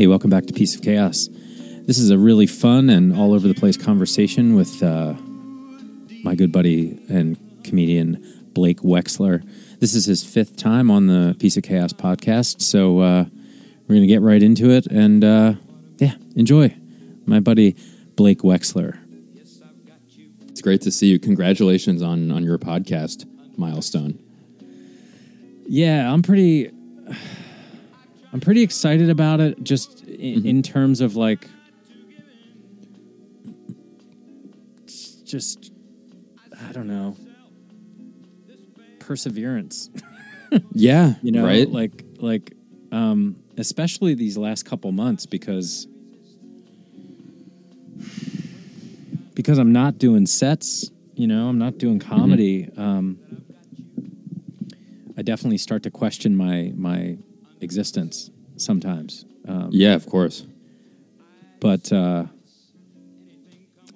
Hey, welcome back to Peace of Chaos. This is a really fun and all over the place conversation with uh, my good buddy and comedian Blake Wexler. This is his fifth time on the Peace of Chaos podcast, so uh, we're going to get right into it and uh, yeah, enjoy. My buddy Blake Wexler. It's great to see you. Congratulations on on your podcast milestone. Yeah, I'm pretty. I'm pretty excited about it. Just in, in terms of like, just I don't know, perseverance. Yeah, You know, right? like like um, especially these last couple months because because I'm not doing sets. You know, I'm not doing comedy. Um, I definitely start to question my my existence sometimes. Um, yeah, of course. but uh,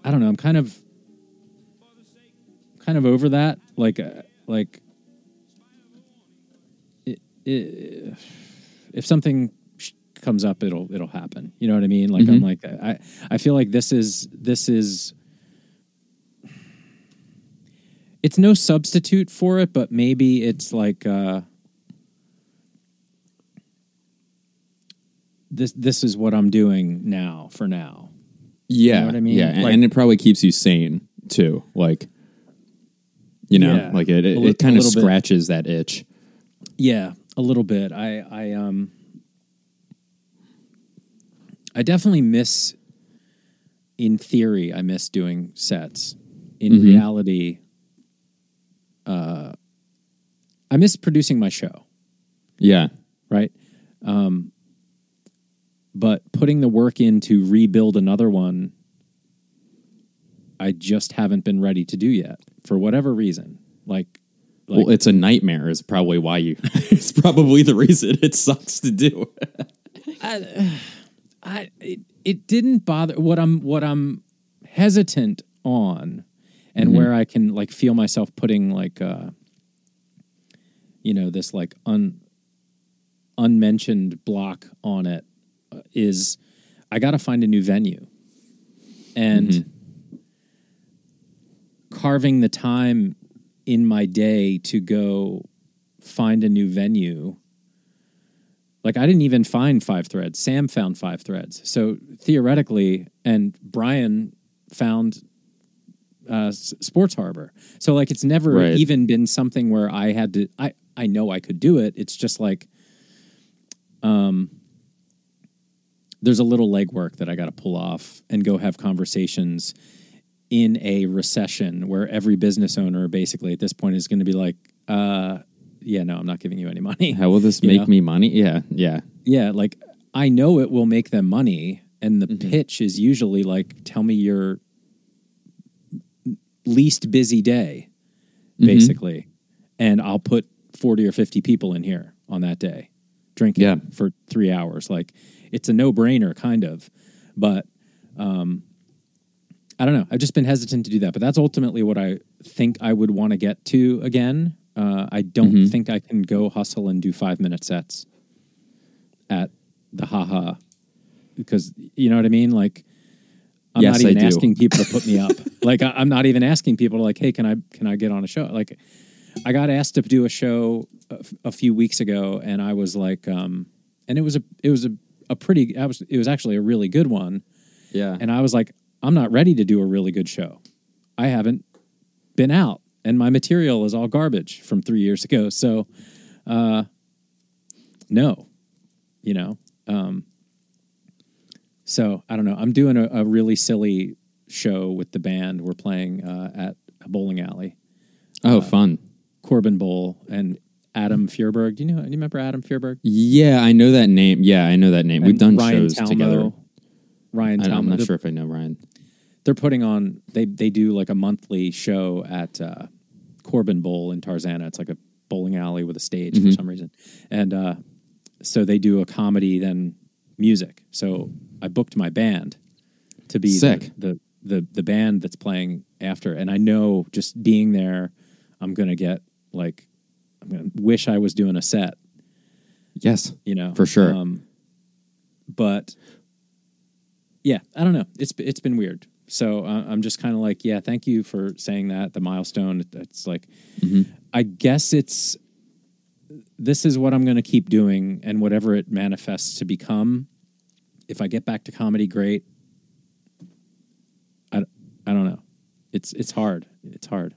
I don't know. I'm kind of kind of over that. Like uh, like it, it, if something sh- comes up, it'll it'll happen. You know what I mean? Like I'm like I I feel like this is this is. It's no substitute for it, but maybe it's like uh, this. This is what I'm doing now for now. Yeah, what I mean? Yeah, and, Like- and it probably keeps you sane too. Like, you know, Yeah. like it it, li- it kind of little bit. scratches that itch. Yeah, a little bit. I I um I definitely miss in theory I miss doing sets. In reality uh I miss producing my show, Yeah, right? Um but putting the work in to rebuild another one I just haven't been ready to do yet for whatever reason. Like like well, it's a nightmare. Is probably why you. it's probably the reason it sucks to do. I it, it didn't bother what I'm what I'm hesitant on and Mm-hmm. where I can like feel myself putting like uh you know this like un unmentioned block on it is I got to find a new venue and Mm-hmm. carving the time in my day to go find a new venue like I didn't even find five threads. Sam found five threads. So theoretically, and Brian found uh, Sports Harbor. So like it's never Right. even been something where I had to. I I know I could do it. It's just like, um, there's a little legwork that I got to pull off and go have conversations in a recession where every business owner basically at this point is going to be like, uh, yeah, no, I'm not giving you any money. How will this You make know? me money? Yeah, yeah, Yeah, like I know it will make them money, and the Mm-hmm. pitch is usually like, "Tell me your least busy day," Mm-hmm. basically, and I'll put forty or fifty people in here on that day, drinking Yeah. for three hours. Like it's a no brainer, kind of, but um, I don't know. I've just been hesitant to do that, but that's ultimately what I think I would want to get to again. Uh, I don't Mm-hmm. think I can go hustle and do five minute sets at the haha because you know what I mean. Like I'm Yes, not even asking people to put me up. like I, I'm not even asking people to like, hey, can I can I get on a show? Like I got asked to do a show a, f- a few weeks ago, and I was like, um, and it was a it was a, a pretty I was it was actually a really good one. yeah. And I was like, I'm not ready to do a really good show. I haven't been out, and my material is all garbage from three years ago. So, uh, no, you know. Um, so I don't know. I'm doing a, a really silly show with the band. We're playing uh, at a bowling alley, oh, fun. Corbin Bowl, and Adam Fierberg. Do you know? Do you remember Adam Fierberg? Yeah, I know that name. Yeah, I know that name. We've done Ryan shows Talmo, together. Ryan I, Talmo. I'm not They're- sure if I know Ryan. they're putting on they they do like a monthly show at uh, Corbin Bowl in Tarzana. It's like a bowling alley with a stage Mm-hmm. for some reason, and uh, so they do a comedy then music. So I booked my band to be the, Sick. the the the band that's playing after, and I know just being there, I'm gonna get like wish I was doing a set Yes, you know For sure. um, but yeah, I don't know. It's it's been weird. So uh, I'm just kind of like, yeah, thank you for saying that. The milestone. It's like, I guess it's this is what I'm going to keep doing, and whatever it manifests to become. If I get back to comedy, great. I, I don't know. It's it's hard. It's hard.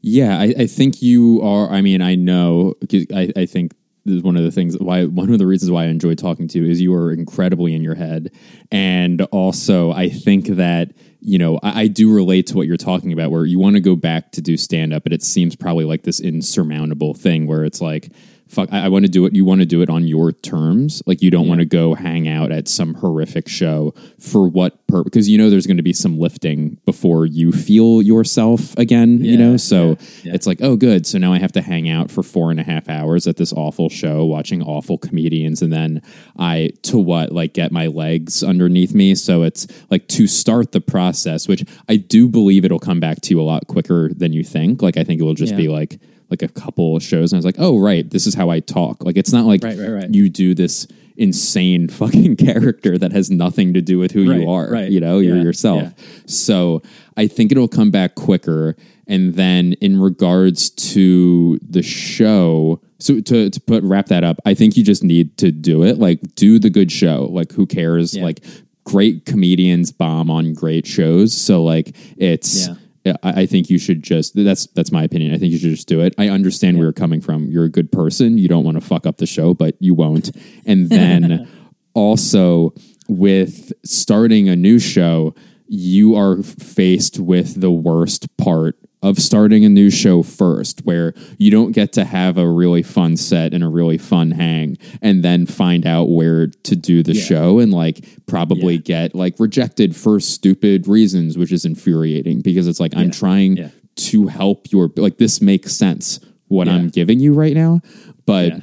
Yeah, I, I think you are. I mean, I know. I, I think this is one of the things why one of the reasons why I enjoy talking to you is you are incredibly in your head, and also I think that you know I, I do relate to what you're talking about, where you want to go back to do stand up, but it seems probably like this insurmountable thing where it's like. Fuck, I, I want to do it. You want to do it on your terms. Like, you don't want to go hang out at some horrific show for what purpose? Because you know there's going to be some lifting before you feel yourself again, you know? So yeah, yeah. it's like, oh, good. So now I have to hang out for four and a half hours at this awful show, watching awful comedians, and then I to what like get my legs underneath me. So it's like to start the process, which I do believe it'll come back to you a lot quicker than you think. Like I think it will just Yeah. be like like a couple of shows, and I was like, oh right, this is how I talk. Like it's not like Right, right, right. you do this insane fucking character that has nothing to do with who Right, you are. right. You know, you're yourself. yeah. So I think it'll come back quicker. And then in regards to the show, so to, to put wrap that up, I think you just need to do it. Like do the good show. Like who cares? Yeah. Like great comedians bomb on great shows. So like it's Yeah. I, I think you should just that's that's my opinion. I think you should just do it. I understand where you're coming from. You're a good person. You don't want to fuck up the show, but you won't. And then also with starting a new show, you are faced with the worst part of starting a new show first, where you don't get to have a really fun set and a really fun hang, and then find out where to do the Yeah. show and like probably Yeah. get like rejected for stupid reasons, which is infuriating because it's like I'm trying Yeah. to help your like this makes sense what Yeah. I'm giving you right now, but.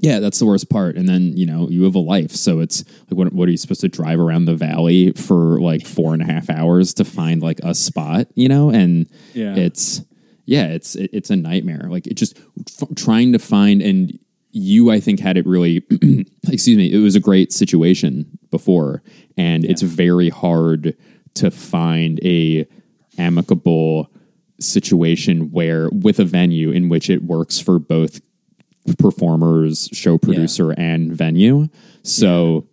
Yeah. Yeah, that's the worst part. And then, you know, you have a life. So it's like, what, what are you supposed to drive around the valley for like four and a half hours to find like a spot, you know? And Yeah. it's, yeah, it's, it, it's a nightmare. Like it just f- trying to find, and you, I think, had it really, excuse me, it was a great situation before. And it's very hard to find a amicable situation where with a venue in which it works for both performers, show producer, and venue. So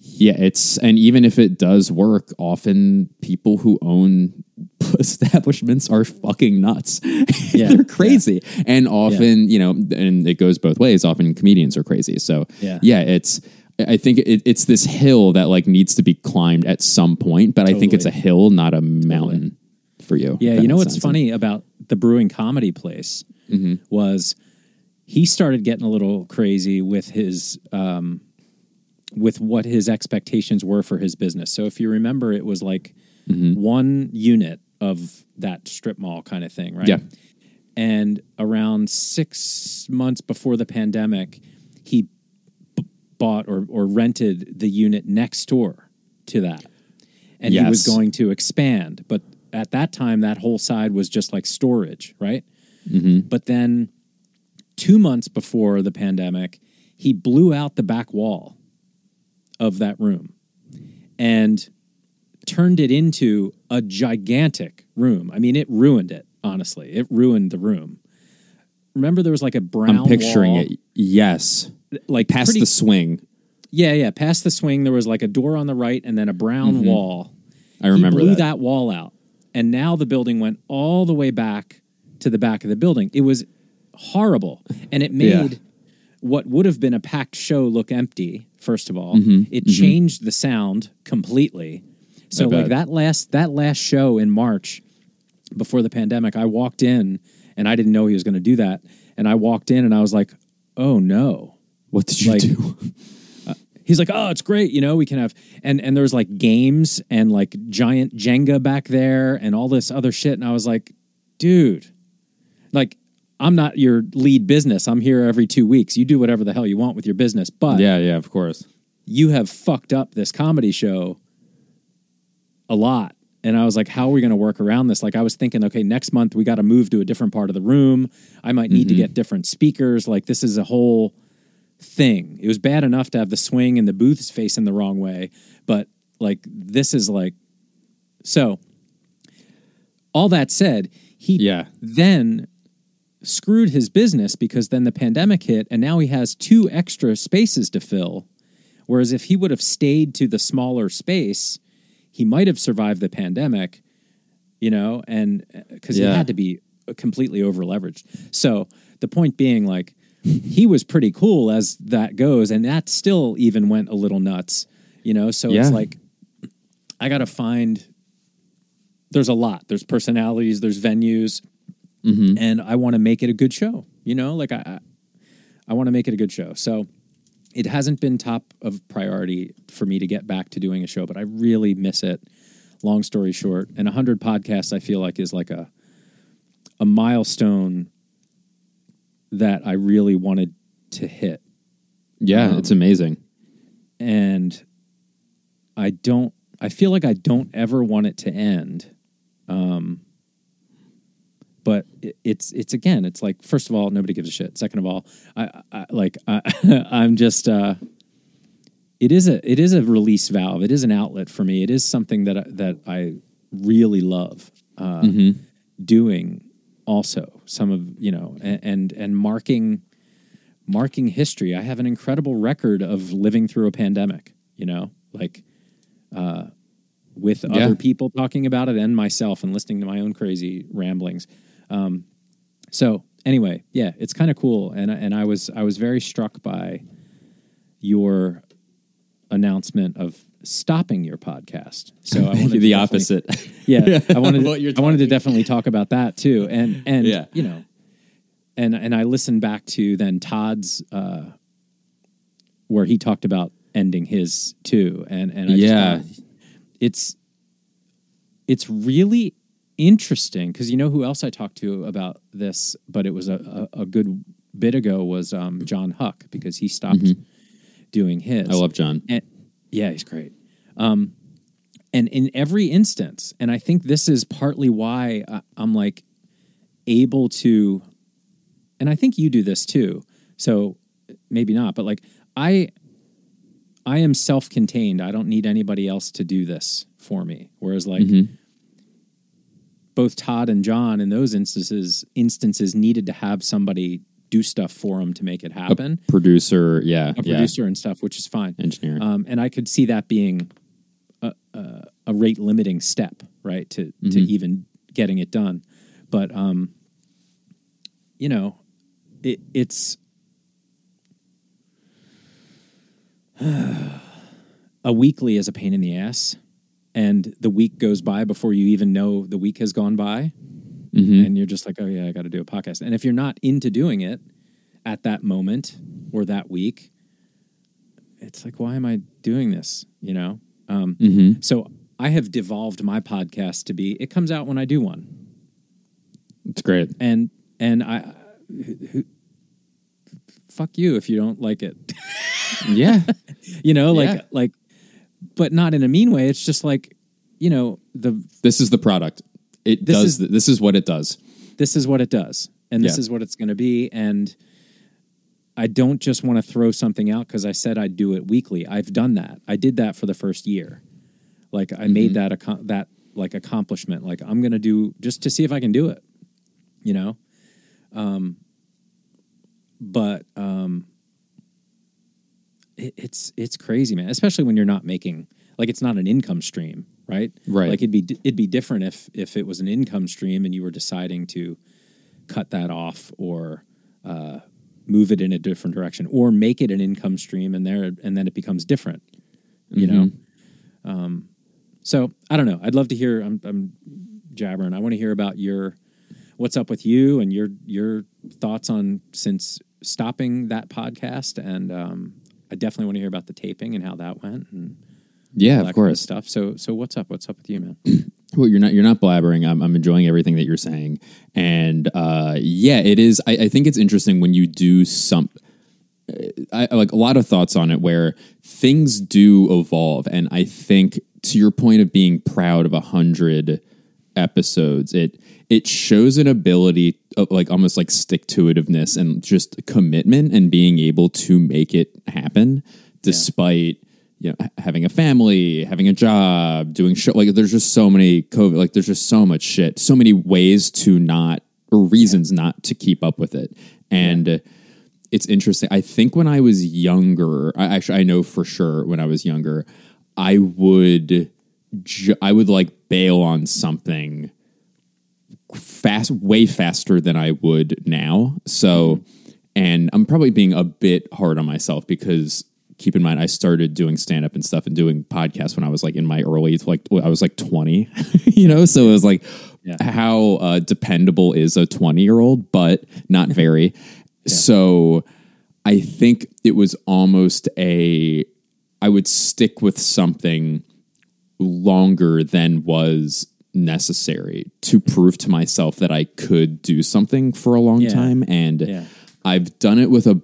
yeah. it's and even if it does work, often people who own establishments are fucking nuts. Yeah. They're crazy. And often, you know, and it goes both ways. Often comedians are crazy. So Yeah. yeah, it's I think it, it's this hill that like needs to be climbed at some point, but I think it's a hill, not a mountain for you. Yeah, you know what's sense. funny about the brewing comedy place mm-hmm. was he started getting a little crazy with his um, with what his expectations were for his business. So if you remember, it was like one unit of that strip mall kind of thing, right? Yeah. And around six months before the pandemic, he b- bought or, or rented the unit next door to that. And he was going to expand. But at that time, that whole side was just like storage, right? But then two months before the pandemic, he blew out the back wall of that room and turned it into a gigantic room. I mean, it ruined it, honestly. It ruined the room. Remember, there was like a brown. I'm picturing wall, it. Yes. like Past pretty- the swing. yeah, yeah. Past the swing, there was like a door on the right and then a brown mm-hmm. wall. I remember he blew that. that. wall out, and now the building went all the way back to the back of the building. It was horrible, and it made Yeah. what would have been a packed show look empty. First of all, Mm-hmm, it changed the sound completely. So like that last that last show in March before the pandemic, I walked in and I didn't know he was going to do that, and I walked in and I was like, "Oh no." What did you like- do? he's like, "Oh, it's great, you know, we can have and and there's like games and like giant Jenga back there and all this other shit." And I was like, "Dude, like I'm not your lead business. I'm here every 2 weeks. You do whatever the hell you want with your business, but yeah, yeah, of course. you have fucked up this comedy show a lot." And I was like, "How are we going to work around this?" Like I was thinking, "Okay, next month we got to move to a different part of the room. I might need to mm-hmm. get different speakers. Like this is a whole thing. It was bad enough to have the swing and the booths facing the wrong way, but like this is like so. All that said, he Yeah. then screwed his business because then the pandemic hit and now he has two extra spaces to fill. Whereas if he would have stayed to the smaller space, he might have survived the pandemic, you know, and uh, because Yeah. he had to be uh, completely over leveraged. So the point being, like, he was pretty cool as that goes, and that still even went a little nuts, you know. So Yeah. it's like I got to find. There's a lot. There's personalities. There's venues, and I want to make it a good show. You know, like I, I, I want to make it a good show. So it hasn't been top of priority for me to get back to doing a show, but I really miss it. Long story short, and 100 podcasts I feel like is like a a milestone that I really wanted to hit. Yeah, Um, it's amazing. And I don't I feel like I don't ever want it to end. Um but it's it's again it's like first of all nobody gives a shit. Second of all i, I like I, i'm just uh it is a it is a release valve. It is an outlet for me. It is something that I, that i really love uh doing also. Some of you know and, and and marking marking history. I have an incredible record of living through a pandemic you know like uh with Yeah. other people talking about it and myself and listening to my own crazy ramblings um so anyway yeah it's kind of cool and and i was i was very struck by your announcement of stopping your podcast so i wanted the opposite. yeah, I wanted you're I wanted to definitely talk about that too, and and Yeah. you know, and and I listened back to then Todd's uh, where he talked about ending his too, and and I just Yeah. it's it's really interesting because you know who else I talked to about this, but it was a a, a good bit ago was um, John Huck because he stopped doing his. Mm-hmm. I love John. And yeah, he's great. Um, and in every instance, and I think this is partly why I, I'm like able to, and I think you do this too. So maybe not, but like I, I am self-contained. I don't need anybody else to do this for me. Whereas like both Todd and John in those instances instances needed to have somebody do stuff for them to make it happen Producer, yeah, a yeah, producer and stuff, which is fine. engineer. Um, and I could see that being a, a, a rate limiting step, right, to to Mm-hmm. even getting it done. But um, you know, it, it's a weekly is a pain in the ass, and the week goes by before you even know the week has gone by, Mhm. and you're just like, oh yeah, I got to do a podcast. And if you're not into doing it at that moment or that week, it's like, why am I doing this? You know. Um, Mhm. So I have devolved my podcast to be it comes out when I do one, It's great. and and I. Who, who, fuck you if you don't like it. Yeah, you know, like Yeah. like, but not in a mean way. It's just like, you know, the this is the product. It This does. is- this is what it does. this is what it does and this Yeah. is what it's going to be and i don't just want to throw something out because i said i'd do it weekly i've done that i did that for the first year like i made that a that like accomplishment like i'm going to do just to see if i can do it you know um but um it, it's it's crazy man especially when you're not making like it's not an income stream right? Right. like it'd be it'd be different if if it was an income stream and you were deciding to cut that off or uh, move it in a different direction or make it an income stream and there and then it becomes different you know? Um, so i don't know. I'd love to hear i'm, I'm jabbering. I want to hear about your what's up with you and your your thoughts on since stopping that podcast and um, i definitely want to hear about the taping and how that went and Yeah, of that kind course. stuff so so what's up what's up with you man Well, you're not you're not blabbering. I'm, I'm enjoying everything that you're saying, and uh, yeah, it is. I, I think it's interesting when you do some. I I like a lot of thoughts on it where things do evolve, and I think to your point of being proud of a hundred episodes, it it shows an ability uh, like almost like stick to itiveness and just commitment and being able to make it happen despite you know having a family having a job doing show like there's just so many covid like there's just so much shit so many ways to not or reasons not to keep up with it. And uh, it's interesting i think when i was younger I, actually i know for sure when i was younger i would ju- i would like bail on something fast way faster than I would now. So and I'm probably being a bit hard on myself because keep in mind I started doing stand up and stuff and doing podcasts when I was like in my early like I was like 20, you know, so it was like Yeah. how uh, dependable is a 20 year old, but not very. So I think it was almost a I would stick with something longer than was necessary to prove to myself that I could do something for a long Yeah. time. And Yeah. I've done it with a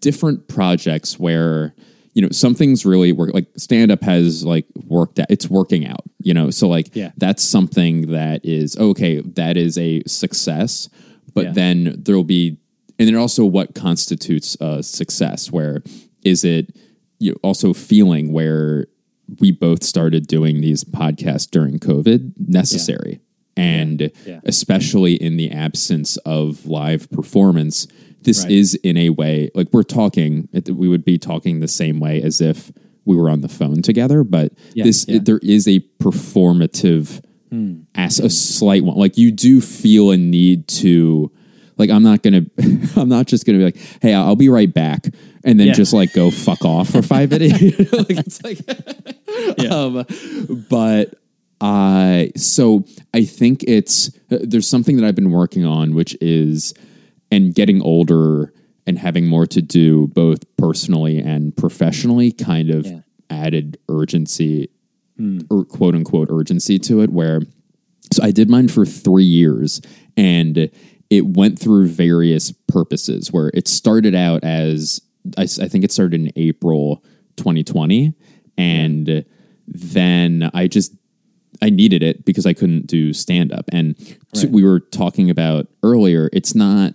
different projects where you know something's really work like stand up has like worked out it's working out you know so like Yeah. that's something that is okay that is a success but Yeah. then there'll be and then also what constitutes a success where is it you know, also feeling where we both started doing these podcasts during covid necessary and Yeah. especially in the absence of live performance this Right. is in a way like we're talking we would be talking the same way as if we were on the phone together but Yeah, this yeah. there is a performative hmm. as a slight one like you do feel a need to like i'm not gonna i'm not just gonna be like hey i'll be right back and then Yeah. just like go fuck off for five minutes like it's like um, but I so I think it's uh, there's something that I've been working on, which is and getting older and having more to do both personally and professionally, kind of Yeah. added urgency or quote unquote urgency to it. Where so I did mine for three years and it went through various purposes where it started out as I think it started in April 2020 and then I just I needed it because I couldn't do stand up and so Right. we were talking about earlier it's not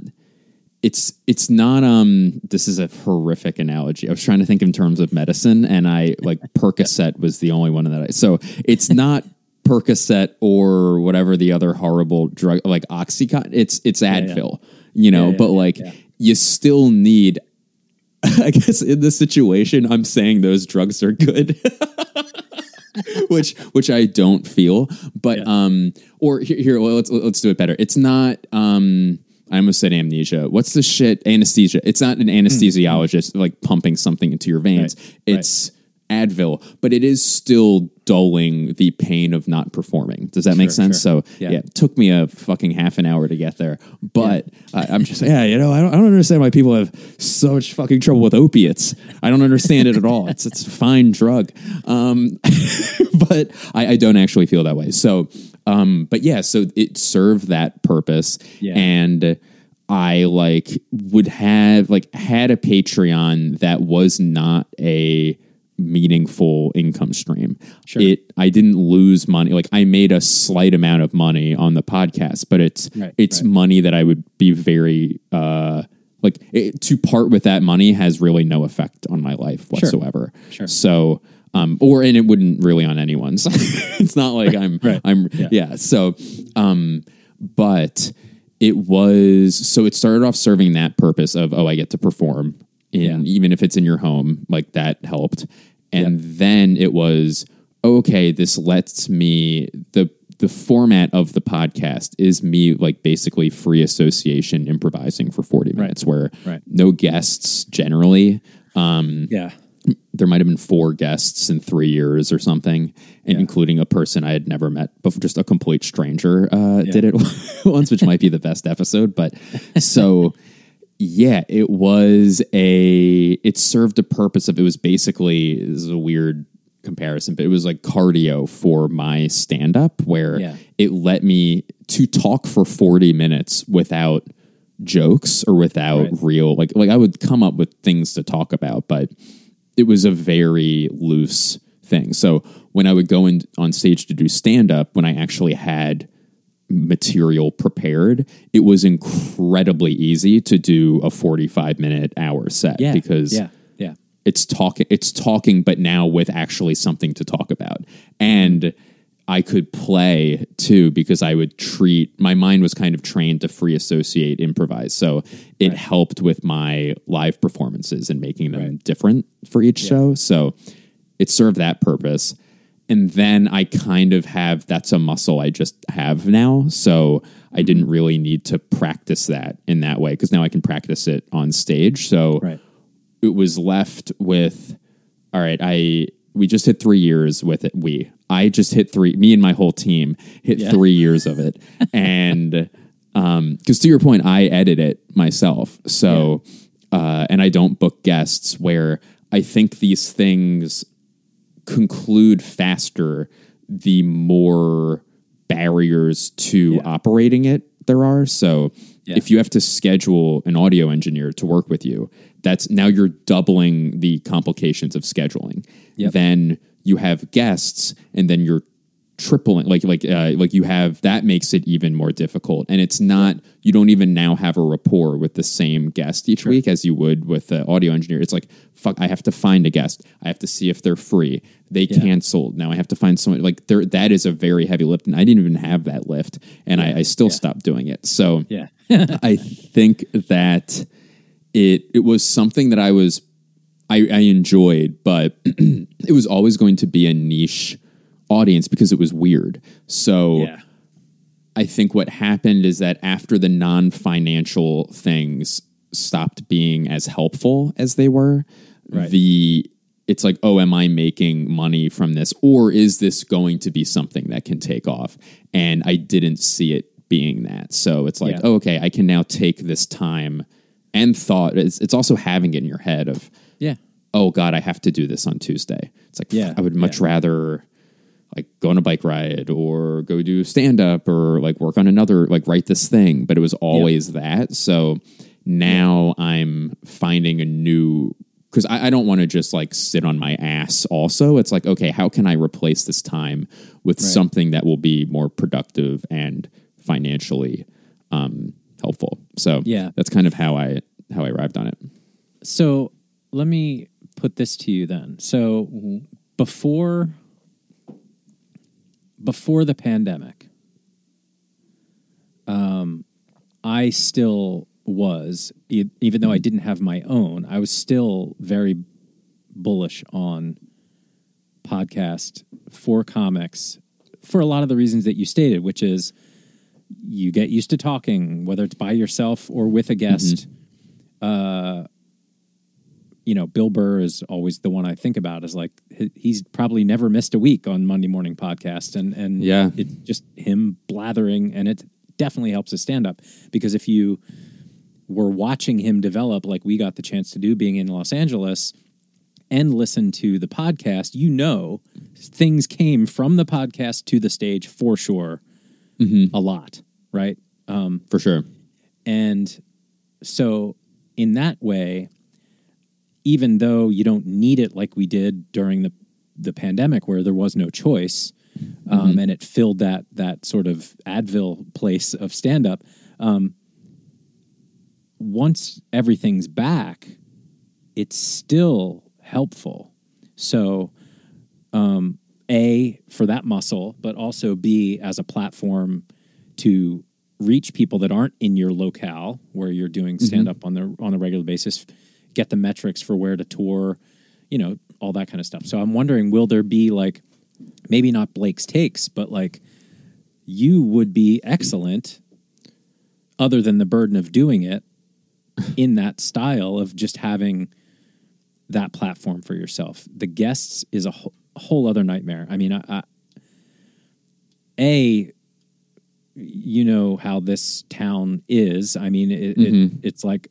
it's it's not um this is a horrific analogy. I was trying to think in terms of medicine and I like Percocet was the only one that I so it's not Percocet or whatever the other horrible drug like Oxycontin. It's it's yeah. Advil, you know, yeah, but like yeah. you still need I guess in this situation I'm saying those drugs are good. which which I don't feel. But Yeah. um, or here, here well, let's let's do it better. It's not um. I almost said amnesia. What's the shit? Anesthesia. It's not an anesthesiologist like pumping something into your veins. Right, It's Advil, but it is still dulling the pain of not performing. Does that make sense? sure. So Yeah. yeah. it took me a fucking half an hour to get there. But I, I'm just saying, yeah, you know, I don't, I don't understand why people have so much fucking trouble with opiates. I don't understand it at all. It's it's a fine drug. Um, but I, I don't actually feel that way. So, um, but yeah, so it served that purpose, Yeah. and I like would have like had a Patreon that was not a meaningful income stream. Sure. It I didn't lose money. Like I made a slight amount of money on the podcast, but it's Right, it's right. money that I would be very uh like it, to part with that money has really no effect on my life whatsoever. Sure. So um or and it wouldn't really on anyone's. it's not like I'm Right. I'm Yeah. yeah. So um but it was so it started off serving that purpose of oh I get to perform in Yeah. even if it's in your home like that helped and then it was okay this lets me the the format of the podcast is me like basically free association improvising for 40 minutes where Right. no guests generally um Yeah. there might have been four guests in three years or something, Yeah. including a person I had never met before, just a complete stranger uh, did it once, which might be the best episode. But so, yeah, it was a, it served a purpose of, it was basically, this is a weird comparison, but it was like cardio for my stand up where Yeah. it let me to talk for 40 minutes without jokes or without Right. real like like I would come up with things to talk about but it was a very loose thing. So when I would go in on stage to do stand up, when I actually had material prepared, it was incredibly easy to do a 45 minute hour set Yeah. because yeah, yeah, it's talking it's talking but now with actually something to talk about. And i could play too because i would treat my mind was kind of trained to free associate improvise. So it helped with my live performances and making them Right. different for each show. So it served that purpose and then i kind of have that's a muscle i just have now so i Mm-hmm. didn't really need to practice that in that way because now i can practice it on stage so right. it was left with all right i we just hit three years with it we i just hit three me and my whole team hit Yeah. three years of it and um because to your point i edit it myself so uh and i don't book guests where i think these things conclude faster the more barriers to operating it there are so Yeah. if you have to schedule an audio engineer to work with you that's now you're doubling the complications of scheduling Yep. then you have guests and then you're tripling like like uh, like you have that makes it even more difficult. And it's not you don't even now have a rapport with the same guest each week as you would with the audio engineer. It's like fuck i have to find a guest. I have to see if they're free. They canceled. Now i have to find someone like there that is a very heavy lift and i didn't even have that lift and I, I still stopped doing it. So Yeah. I think that it it was something that I was I, I enjoyed, but it was always going to be a niche audience because it was weird. So yeah. I think what happened is that after the non financial things stopped being as helpful as they were, Right. the it's like, oh, am I making money from this? Or is this going to be something that can take off? And I didn't see it being that. So it's like, Yeah. oh, okay, I can now take this time and thought. It's, it's also having it in your head of, Yeah. oh God, I have to do this on Tuesday. It's like, Yeah, I would much yeah. rather like go on a bike ride or go do stand up or like work on another, like write this thing. But it was always that. So now I'm finding a new, because I, I don't want to just like sit on my ass also. It's like, okay, how can I replace this time with something that will be more productive and financially um, helpful? So Yeah. that's kind of how I, how I arrived on it. So let me put this to you then. So before before the pandemic, um, I still was, e- even though I didn't have my own, I was still very bullish on podcast for comics for a lot of the reasons that you stated, which is you get used to talking, whether it's by yourself or with a guest. Uh, you know, Bill Burr is always the one I think about. Is like he's probably never missed a week on Monday Morning Podcast, and and Yeah. it's just him blathering, and it definitely helps his stand up because if you were watching him develop, like we got the chance to do, being in Los Angeles, and listen to the podcast, you know, things came from the podcast to the stage for sure, mm-hmm. a lot, right? Um, for sure. And so, in that way, even though you don't need it like we did during the the pandemic, where there was no choice, um, and it filled that that sort of Advil place of stand up. Um, once everything's back, it's still helpful. So, um, a for that muscle, but also b as a platform to reach people that aren't in your locale where you're doing stand up on the on a regular basis, get the metrics for where to tour, you know, all that kind of stuff. So I'm wondering, will there be like maybe not Blake's takes, but like you would be excellent, other than the burden of doing it in that style of just having that platform for yourself. The guests is a whole, whole other nightmare. I mean, I, I, a you know how this town is. I mean, it, it, mm-hmm. it's like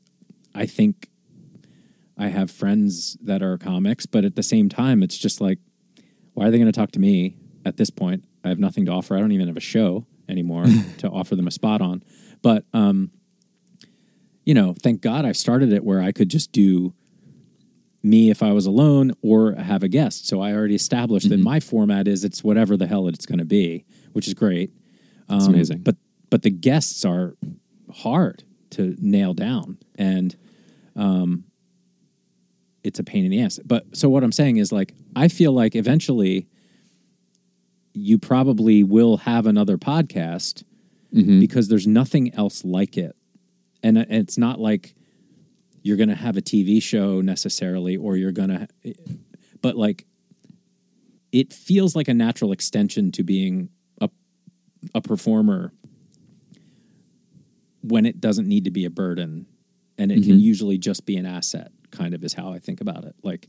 I think I have friends that are comics, but at the same time, it's just like, why are they going to talk to me at this point? I have nothing to offer. I don't even have a show anymore to offer them a spot on. But um, you know, thank God I started it where I could just do me if I was alone or have a guest. So I already established that my format is it's whatever the hell it's going to be, which is great. It's Um, amazing. But but the guests are hard to nail down, and um, it's a pain in the ass. But so what I'm saying is like I feel like eventually you probably will have another podcast Mhm. because there's nothing else like it. And uh, it's not like you're going to have a TV show necessarily or you're going to but like it feels like a natural extension to being a a performer when it doesn't need to be a burden and it can Mhm. usually just be an asset kind of is how I think about it. Like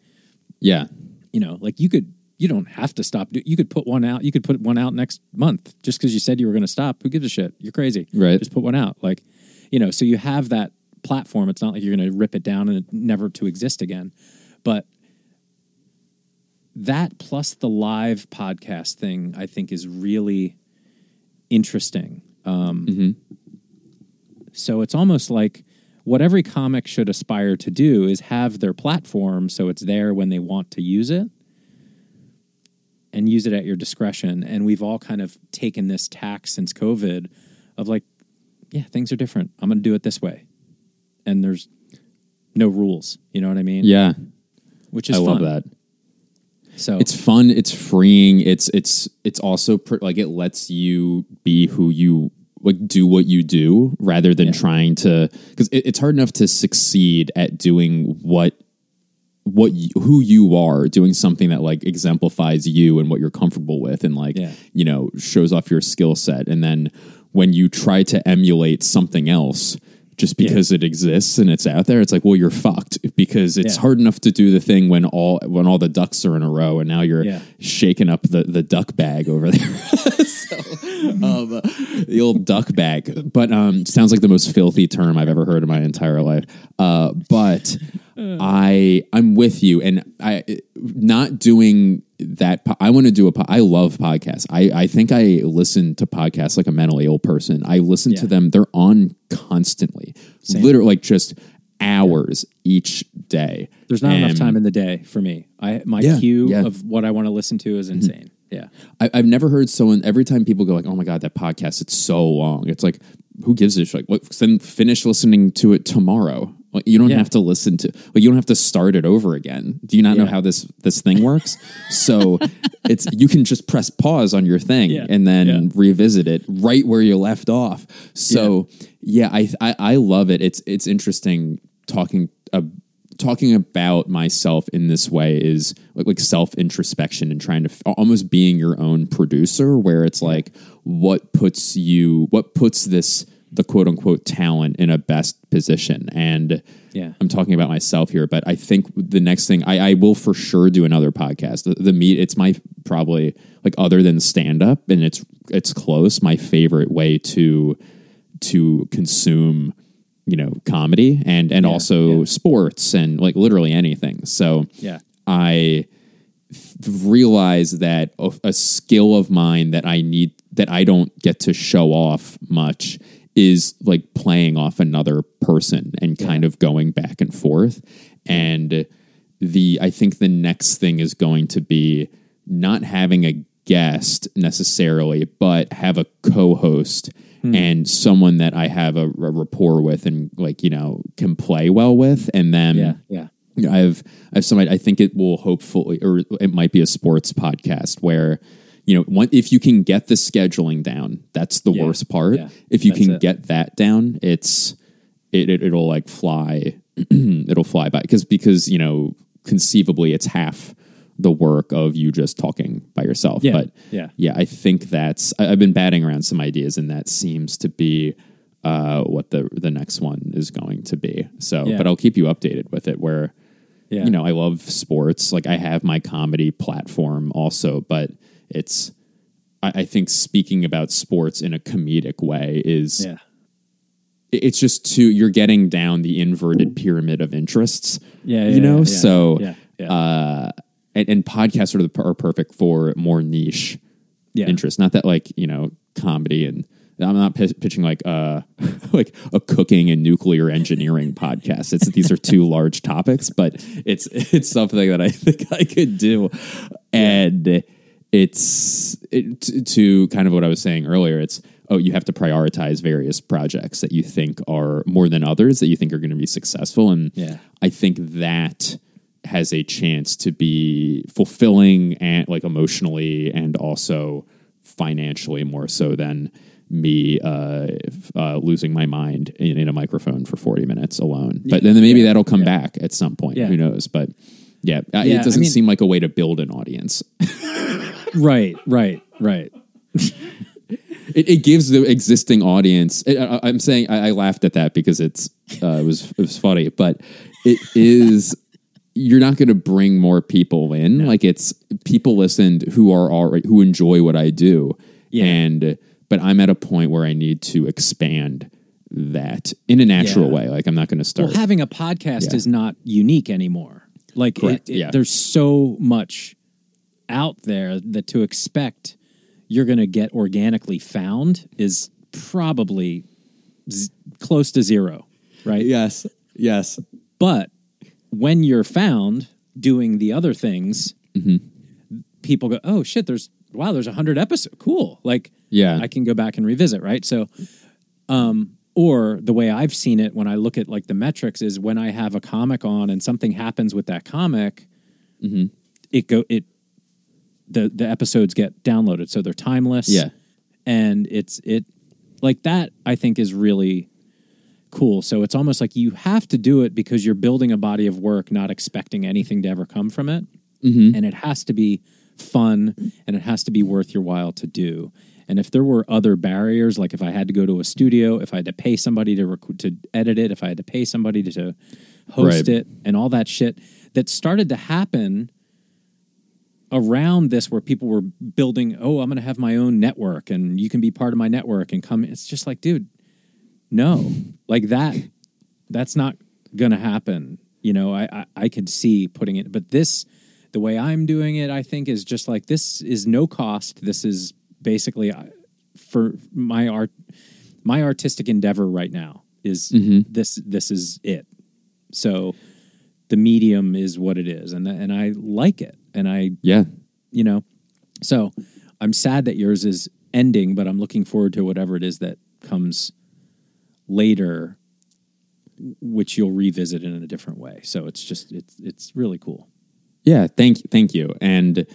Yeah. you know, like you could, you don't have to stop. You could put one out. You could put one out next month just because you said you were going to stop. Who gives a shit? You're crazy. Right. Just put one out. Like, you know, so you have that platform. It's not like you're going to rip it down and it never to exist again. But that plus the live podcast thing, I think, is really interesting. Um, Mhm. So it's almost like what every comic should aspire to do is have their platform so it's there when they want to use it and use it at your discretion. And we've all kind of taken this tack since COVID of like, yeah, things are different. I'm going to do it this way. And there's no rules. You know what I mean? Yeah. Which is I love that. So It's fun. It's freeing. It's it's it's also pr- like it lets you be who you like do what you do rather than Yeah. trying to because it, it's hard enough to succeed at doing what what you, who you are doing something that like exemplifies you and what you're comfortable with and like Yeah. you know shows off your skill set and then when you try to emulate something else just Yeah. because it exists and it's out there it's like well you're fucked because it's Yeah. hard enough to do the thing when all when all the ducks are in a row and now you're Yeah. shaking up the the duck bag over there so um, the old duck bag but um sounds like the most filthy term i've ever heard in my entire life uh but i i'm with you and i not doing that i want to do a. I love podcasts i i think i listen to podcasts like a mentally ill person i listen to them they're on constantly Same. literally like just hours each day there's not enough time in the day for me. I my Yeah, queue yeah. of what I want to listen to is mm-hmm. insane. Yeah. I, I've never heard someone. Every time people go like, "Oh my god, that podcast it's so long," it's like, who gives a shit? Like, what, then finish listening to it tomorrow. Like, you don't Yeah. have to listen to. Like, you don't have to start it over again. Do you not know how this this thing works? so it's you can just press pause on your thing Yeah. and then Yeah. revisit it right where you left off. So yeah, I, I I love it. It's it's interesting talking. Uh, talking about myself in this way is like, like self introspection and trying to f- almost being your own producer where it's like what puts you what puts this the quote unquote talent in a best position and Yeah. I'm talking about myself here but I think the next thing I, I will for sure do another podcast the, the meet it's my probably like other than stand up and it's it's close my favorite way to to consume you know comedy and and Yeah, also yeah. sports and like literally anything so Yeah. i realize that a, a skill of mine that i need that i don't get to show off much is like playing off another person and kind of going back and forth and the i think the next thing is going to be not having a guest necessarily but have a co-host hmm. and someone that i have a, a rapport with and like you know can play well with and then Yeah. Yeah. you know, I have I have somebody I think it will hopefully or it might be a sports podcast where you know one, if you can get the scheduling down that's the Yeah. worst part Yeah. if you can it. get that down it's it, it it'll like fly it'll fly by because because you know conceivably it's half the work of you just talking by yourself Yeah. but Yeah. yeah I think that's I, I've been batting around some ideas and that seems to be uh, what the the next one is going to be so Yeah. but I'll keep you updated with it where Yeah. you know, I love sports. Like I have my comedy platform also, but it's I, I think speaking about sports in a comedic way is Yeah. it's just too you're getting down the inverted pyramid of interests. Yeah. you know, yeah, so yeah. Yeah. uh and, and podcasts are the are perfect for more niche yeah. interest. Not that like, you know, comedy and I'm not pi- pitching like uh like a cooking and nuclear engineering podcast. It's these are two large topics, but it's it's something that I think I could do, and it's it, to, kind of what I was saying earlier. It's oh, you have to prioritize various projects that you think are more than others that you think are going to be successful. And Yeah. I think that has a chance to be fulfilling and like emotionally and also financially more so than me uh, uh, losing my mind in, in a microphone for 40 minutes alone. But then maybe that'll come back at some point. Yeah. Who knows? But yeah, Yeah, it doesn't I mean- seem like a way to build an audience. Right, right, right. it, it gives the existing audience. I, I- I'm saying I, I laughed at that because it's uh, it was it was funny, but it is. You're not going to bring more people in. Like it's people listened who are already who enjoy what I do, Yeah. and but I'm at a point where I need to expand that in a natural Yeah. way. Like I'm not going to start. Well, having a podcast Yeah. is not unique anymore. Like, it, it- yeah. there's so much out there that to expect you're going to get organically found is probably z- close to zero, right? yes, yes, But when you're found doing the other things, Mm-hmm. people go, "Oh shit, there's wow, there's a hundred episodes. Cool. Like, Yeah. I can go back and revisit, right? So, um, or the way I've seen it when I look at like the metrics is when I have a comic on and something happens with that comic, Mm-hmm. it go it the the episodes get downloaded, so they're timeless. Yeah. and it's it like that. I think is really cool. So it's almost like you have to do it because you're building a body of work, not expecting anything to ever come from it, Mm-hmm. and it has to be fun and it has to be worth your while to do. And if there were other barriers, like if I had to go to a studio, if I had to pay somebody to rec- to edit it, if I had to pay somebody to, to host Right. it, and all that shit that started to happen around this, where people were building, oh, I'm going to have my own network, and you can be part of my network and come. It's just like, dude, no, like that. That's not going to happen. You know, I, I I could see putting it, but this, the way I'm doing it, I think is just like this is no cost. This is basically uh, for my art, my artistic endeavor right now is this. This is it. So the medium is what it is, and and I like it, and I yeah. you know, so I'm sad that yours is ending, but I'm looking forward to whatever it is that comes later, which you'll revisit in a different way. So it's just it's it's really cool. Yeah, thank thank you. And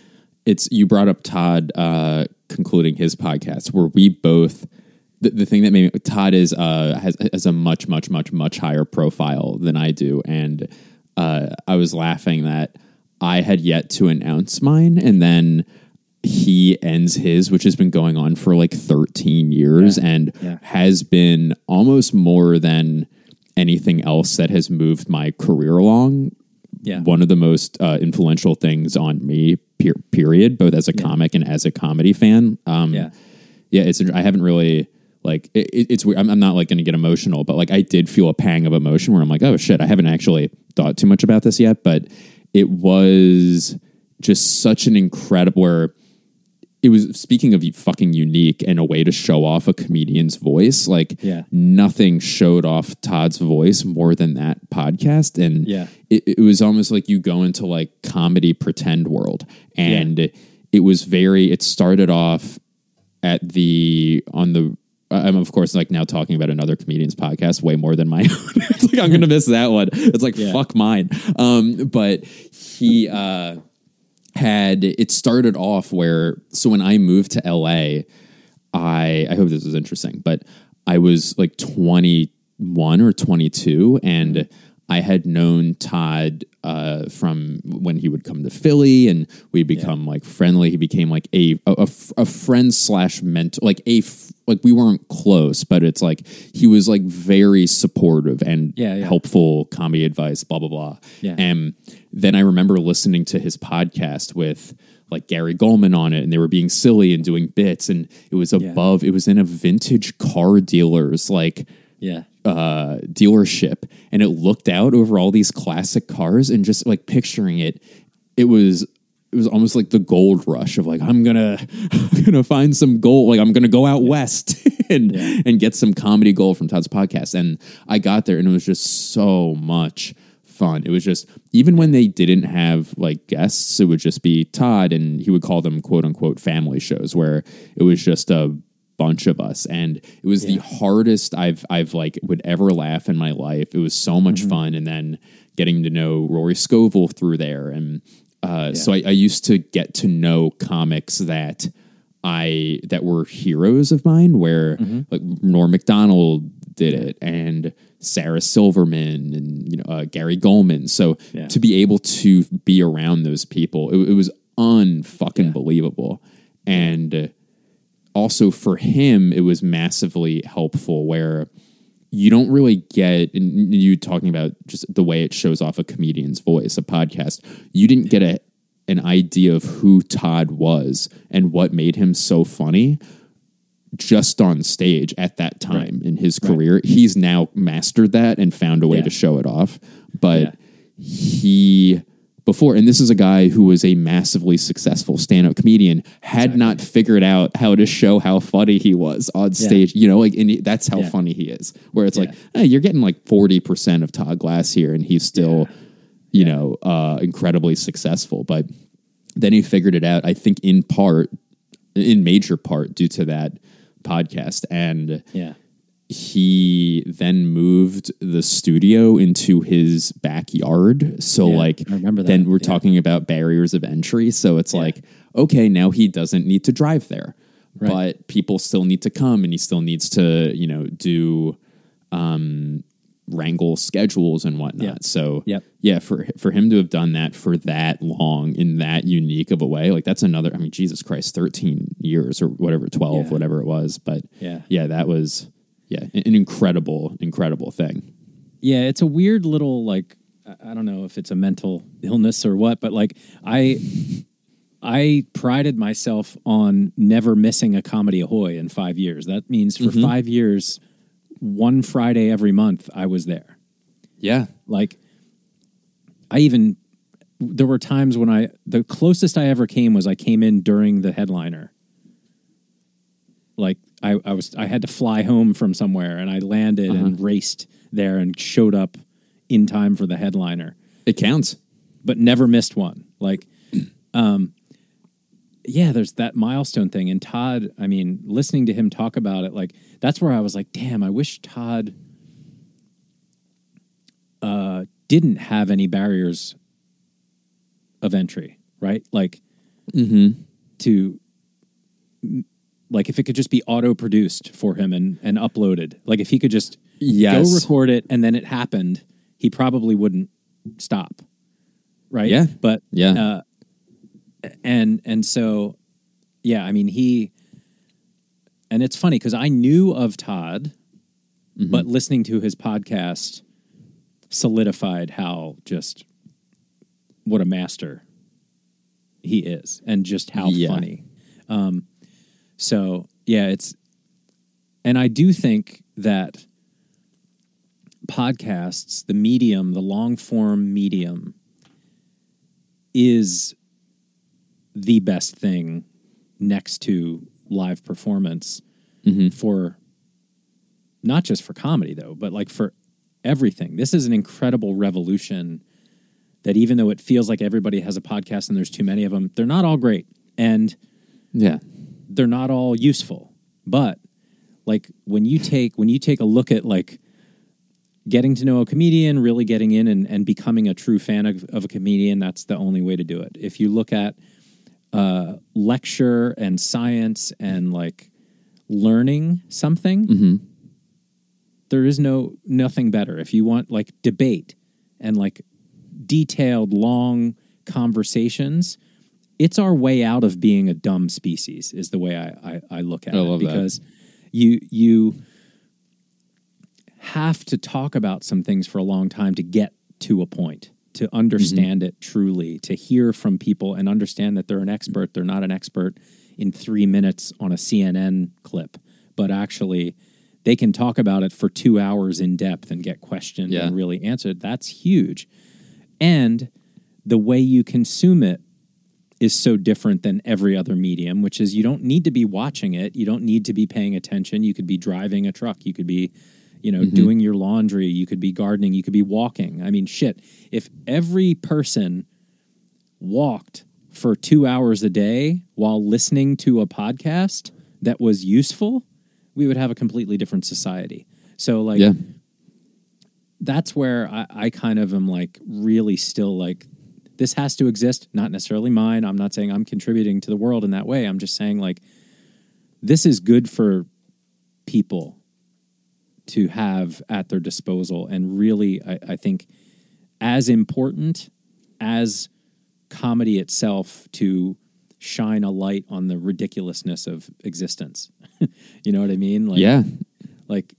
it's you brought up Todd uh, concluding his podcast where we both the, the thing that made me Todd is uh, has has a much much much much higher profile than I do, and uh, I was laughing that I had yet to announce mine, and then he ends his, which has been going on for like 13 years and Yeah. has been almost more than anything else that has moved my career along Yeah, one of the most uh, influential things on me, per- period, both as a comic and as a comedy fan. Um, Yeah. yeah, it's. I haven't really like it- it's. weird. I'm, I'm not like going to get emotional, but like I did feel a pang of emotion where I'm like, oh shit, I haven't actually thought too much about this yet, but it was just such an incredible. Where it was speaking of fucking unique and a way to show off a comedian's voice. Like Yeah. nothing showed off Todd's voice more than that podcast, and Yeah. it, it was almost like you go into like comedy pretend world and it was very it started off at the on the I'm of course like now talking about another comedian's podcast way more than my own. it's like I'm gonna miss that one. It's like Yeah. fuck mine. Um, but he uh, had it started off where so when I moved to LA, I I hope this was interesting, but I was like 21 or 22 and I had known Todd uh, from when he would come to Philly and we become like friendly. He became like a a, a f- a friend slash mentor, like a f- like we weren't close, but it's like he was like very supportive and Yeah, yeah. helpful comedy advice, blah blah blah. Yeah. And then I remember listening to his podcast with like Gary Gulman on it, and they were being silly and doing bits, and it was above. It was in a vintage car dealer's like yeah, uh, dealership, and it looked out over all these classic cars, and just like picturing it, it was. It was almost like the gold rush of like I'm gonna I'm gonna find some gold like I'm gonna go out west and and get some comedy gold from Todd's podcast. And I got there and it was just so much fun. It was just even when they didn't have like guests, it would just be Todd and he would call them quote unquote family shows where it was just a bunch of us, and it was the hardest I've I've like would ever laugh in my life. It was so much mm-hmm. fun, and then getting to know Rory Scovel through there, and uh, so I, I used to get to know comics that I that were heroes of mine, where like Norm Macdonald did it, and Sarah Silverman, and you know uh, Gary Gulman. So Yeah. to be able to be around those people, it, it was unfucking believable, and uh, also for him, it was massively helpful where you don't really get and you talking about just the way it shows off a comedian's voice, a podcast. You didn't get a an idea of who Todd was and what made him so funny just on stage at that time in his career. He's now mastered that and found a way Yeah. to show it off. But Yeah. he before and this is a guy who was a massively successful stand-up comedian had not figured out how to show how funny he was on stage you know like and that's how Yeah. funny he is where it's like hey, you're getting like 40% of todd glass here and he's still you know uh incredibly successful but then he figured it out i think in part in major part due to that podcast and Yeah. He then moved the studio into his backyard. So Yeah, like I remember that. then we're Yeah. talking about barriers of entry. So it's like, okay, now he doesn't need to drive there. Right. But people still need to come and he still needs to, you know, do um wrangle schedules and whatnot. Yeah. So Yep. yeah, for for him to have done that for that long in that unique of a way, like that's another I mean, Jesus Christ, 13 years or whatever, 12, Yeah. whatever it was. But Yeah. yeah, that was yeah, an incredible, incredible thing. Yeah, it's a weird little like I don't know if it's a mental illness or what, but like I I prided myself on never missing a comedy ahoy in 5 years. That means for mm-hmm. 5 years one Friday every month I was there. Yeah. Like I even there were times when I the closest I ever came was I came in during the headliner. Like I, I was I had to fly home from somewhere and I landed and raced there and showed up in time for the headliner, It counts. but never missed one. Like um yeah, there's that milestone thing. And Todd, I mean, listening to him talk about it, like that's where I was like, damn, I wish Todd uh didn't have any barriers of entry, right? Like to like if it could just be auto produced for him and and uploaded. Like if he could just Yes. go record it and then it happened, he probably wouldn't stop. Right? Yeah. But Yeah. uh and and so yeah, I mean he and it's funny because I knew of Todd, Mm-hmm. but listening to his podcast solidified how just what a master he is and just how Yeah. funny. Um, so yeah, it's and I do think that podcasts, the medium, the long form medium, is the best thing next to live performance mm-hmm. for not just for comedy though, but like for everything. This is an incredible revolution that even though it feels like everybody has a podcast and there's too many of them, they're not all great and Yeah. They're not all useful. But like when you take when you take a look at like getting to know a comedian, really getting in and, and becoming a true fan of, of a comedian, that's the only way to do it. If you look at uh, lecture and science and like learning something, there is no nothing better. If you want like debate and like detailed, long conversations, it's our way out of being a dumb species. Is the way I I, I look at I it love that. because you you have to talk about some things for a long time to get to a point to understand mm-hmm. it truly to hear from people and understand that they're an expert they're not an expert in three minutes on a cnn clip but actually they can talk about it for two hours in depth and get questioned Yeah. and really answered that's huge and the way you consume it is so different than every other medium, which is you don't need to be watching it. You don't need to be paying attention. You could be driving a truck. You could be, you know, mm-hmm. doing your laundry. You could be gardening. You could be walking. I mean, shit. If every person walked for two hours a day while listening to a podcast that was useful, we would have a completely different society. So like Yeah. that's where I, I kind of am like really still like this has to exist, not necessarily mine. I'm not saying I'm contributing to the world in that way. I'm just saying like this is good for people to have at their disposal and really I, I think as important as comedy itself to shine a light on the ridiculousness of existence. you know what I mean? Like yeah. like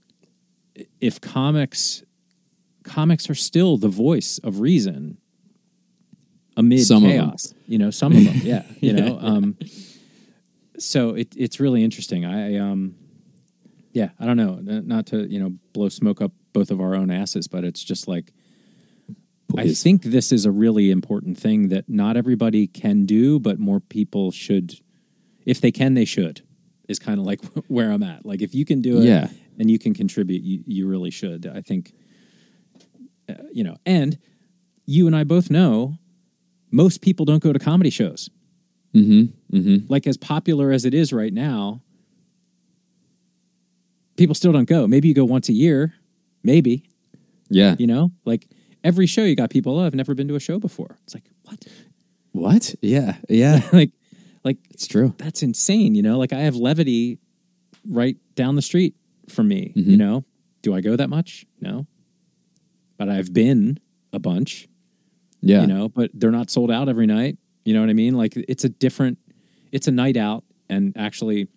if comics comics are still the voice of reason amid Some chaos you know some of them yeah you know um so it, it's really interesting. I um yeah i don't know not to you know blow smoke up both of our own asses but it's just like i think this is a really important thing that not everybody can do but more people should if they can they should is kind of like where i'm at. Like if you can do it Yeah. and you can contribute you, you really should i think uh, you know and you and i both know most people don't go to comedy shows Mm-hmm. Mm-hmm. like as popular as it is right now people still don't go maybe you go once a year maybe Yeah. you know like every show you got people oh i've never been to a show before it's like what What? Yeah. Yeah. like like it's true. that's insane you know like i have levity right down the street from me Mm-hmm. you know do i go that much no but i've been a bunch Yeah. you know but they're not sold out every night you know what i mean like it's a different it's a night out and actually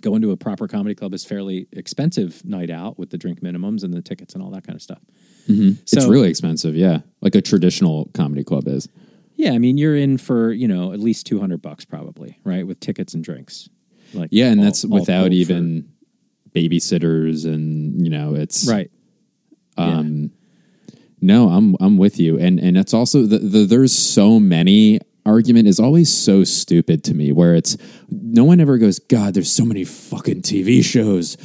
going to a proper comedy club is fairly expensive night out with the drink minimums and the tickets and all that kind of stuff it's so- really expensive. Yeah. Like a traditional comedy club is. yeah i mean you're in for you know at least 200 bucks probably right with tickets and drinks like Yeah. And all- that's all without told for- even babysitters and, you know, it's. right Um, No, I'm I'm with you, and and it's also the, the there's so many argument is always so stupid to me where it's no one ever goes God there's so many fucking TV shows.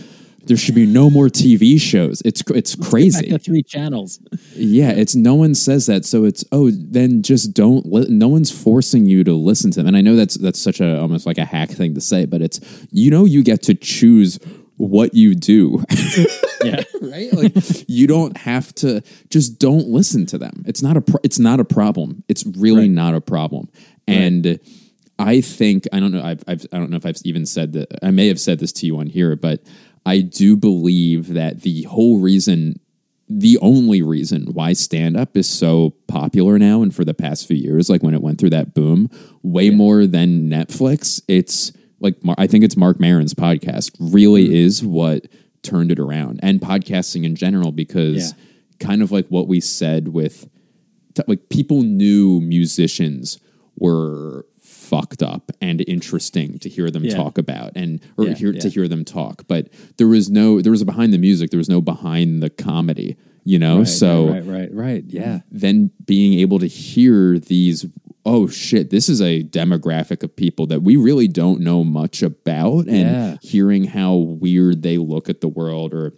There should be no more TV shows. It's it's Back crazy. to three channels. Yeah it's no one says that. So it's oh then just don't li- no one's forcing you to listen to them. And I know that's that's such a almost like a hack thing to say but it's you know you get to choose what you do yeah right? Like you don't have to just don't listen to them. It's not a pro- it's not a problem. It's really Right. not a problem. And I think I don't know I've, I've I don't know if I've even said that I may have said this to you on here, but I do believe that the whole reason the only reason why stand up is so popular now and for the past few years like when it went through that boom way more than Netflix it's like I think it's Marc Maron's podcast really Mm-hmm. is what turned it around and podcasting in general because Yeah. kind of like what we said with like people knew musicians were fucked up and interesting to hear them Yeah. talk about and or Yeah, hear to hear them talk but there was no there was a behind the music there was no behind the comedy you know Right, so right right right yeah then being able to hear these oh shit this is a demographic of people that we really don't know much about and Yeah. hearing how weird they look at the world or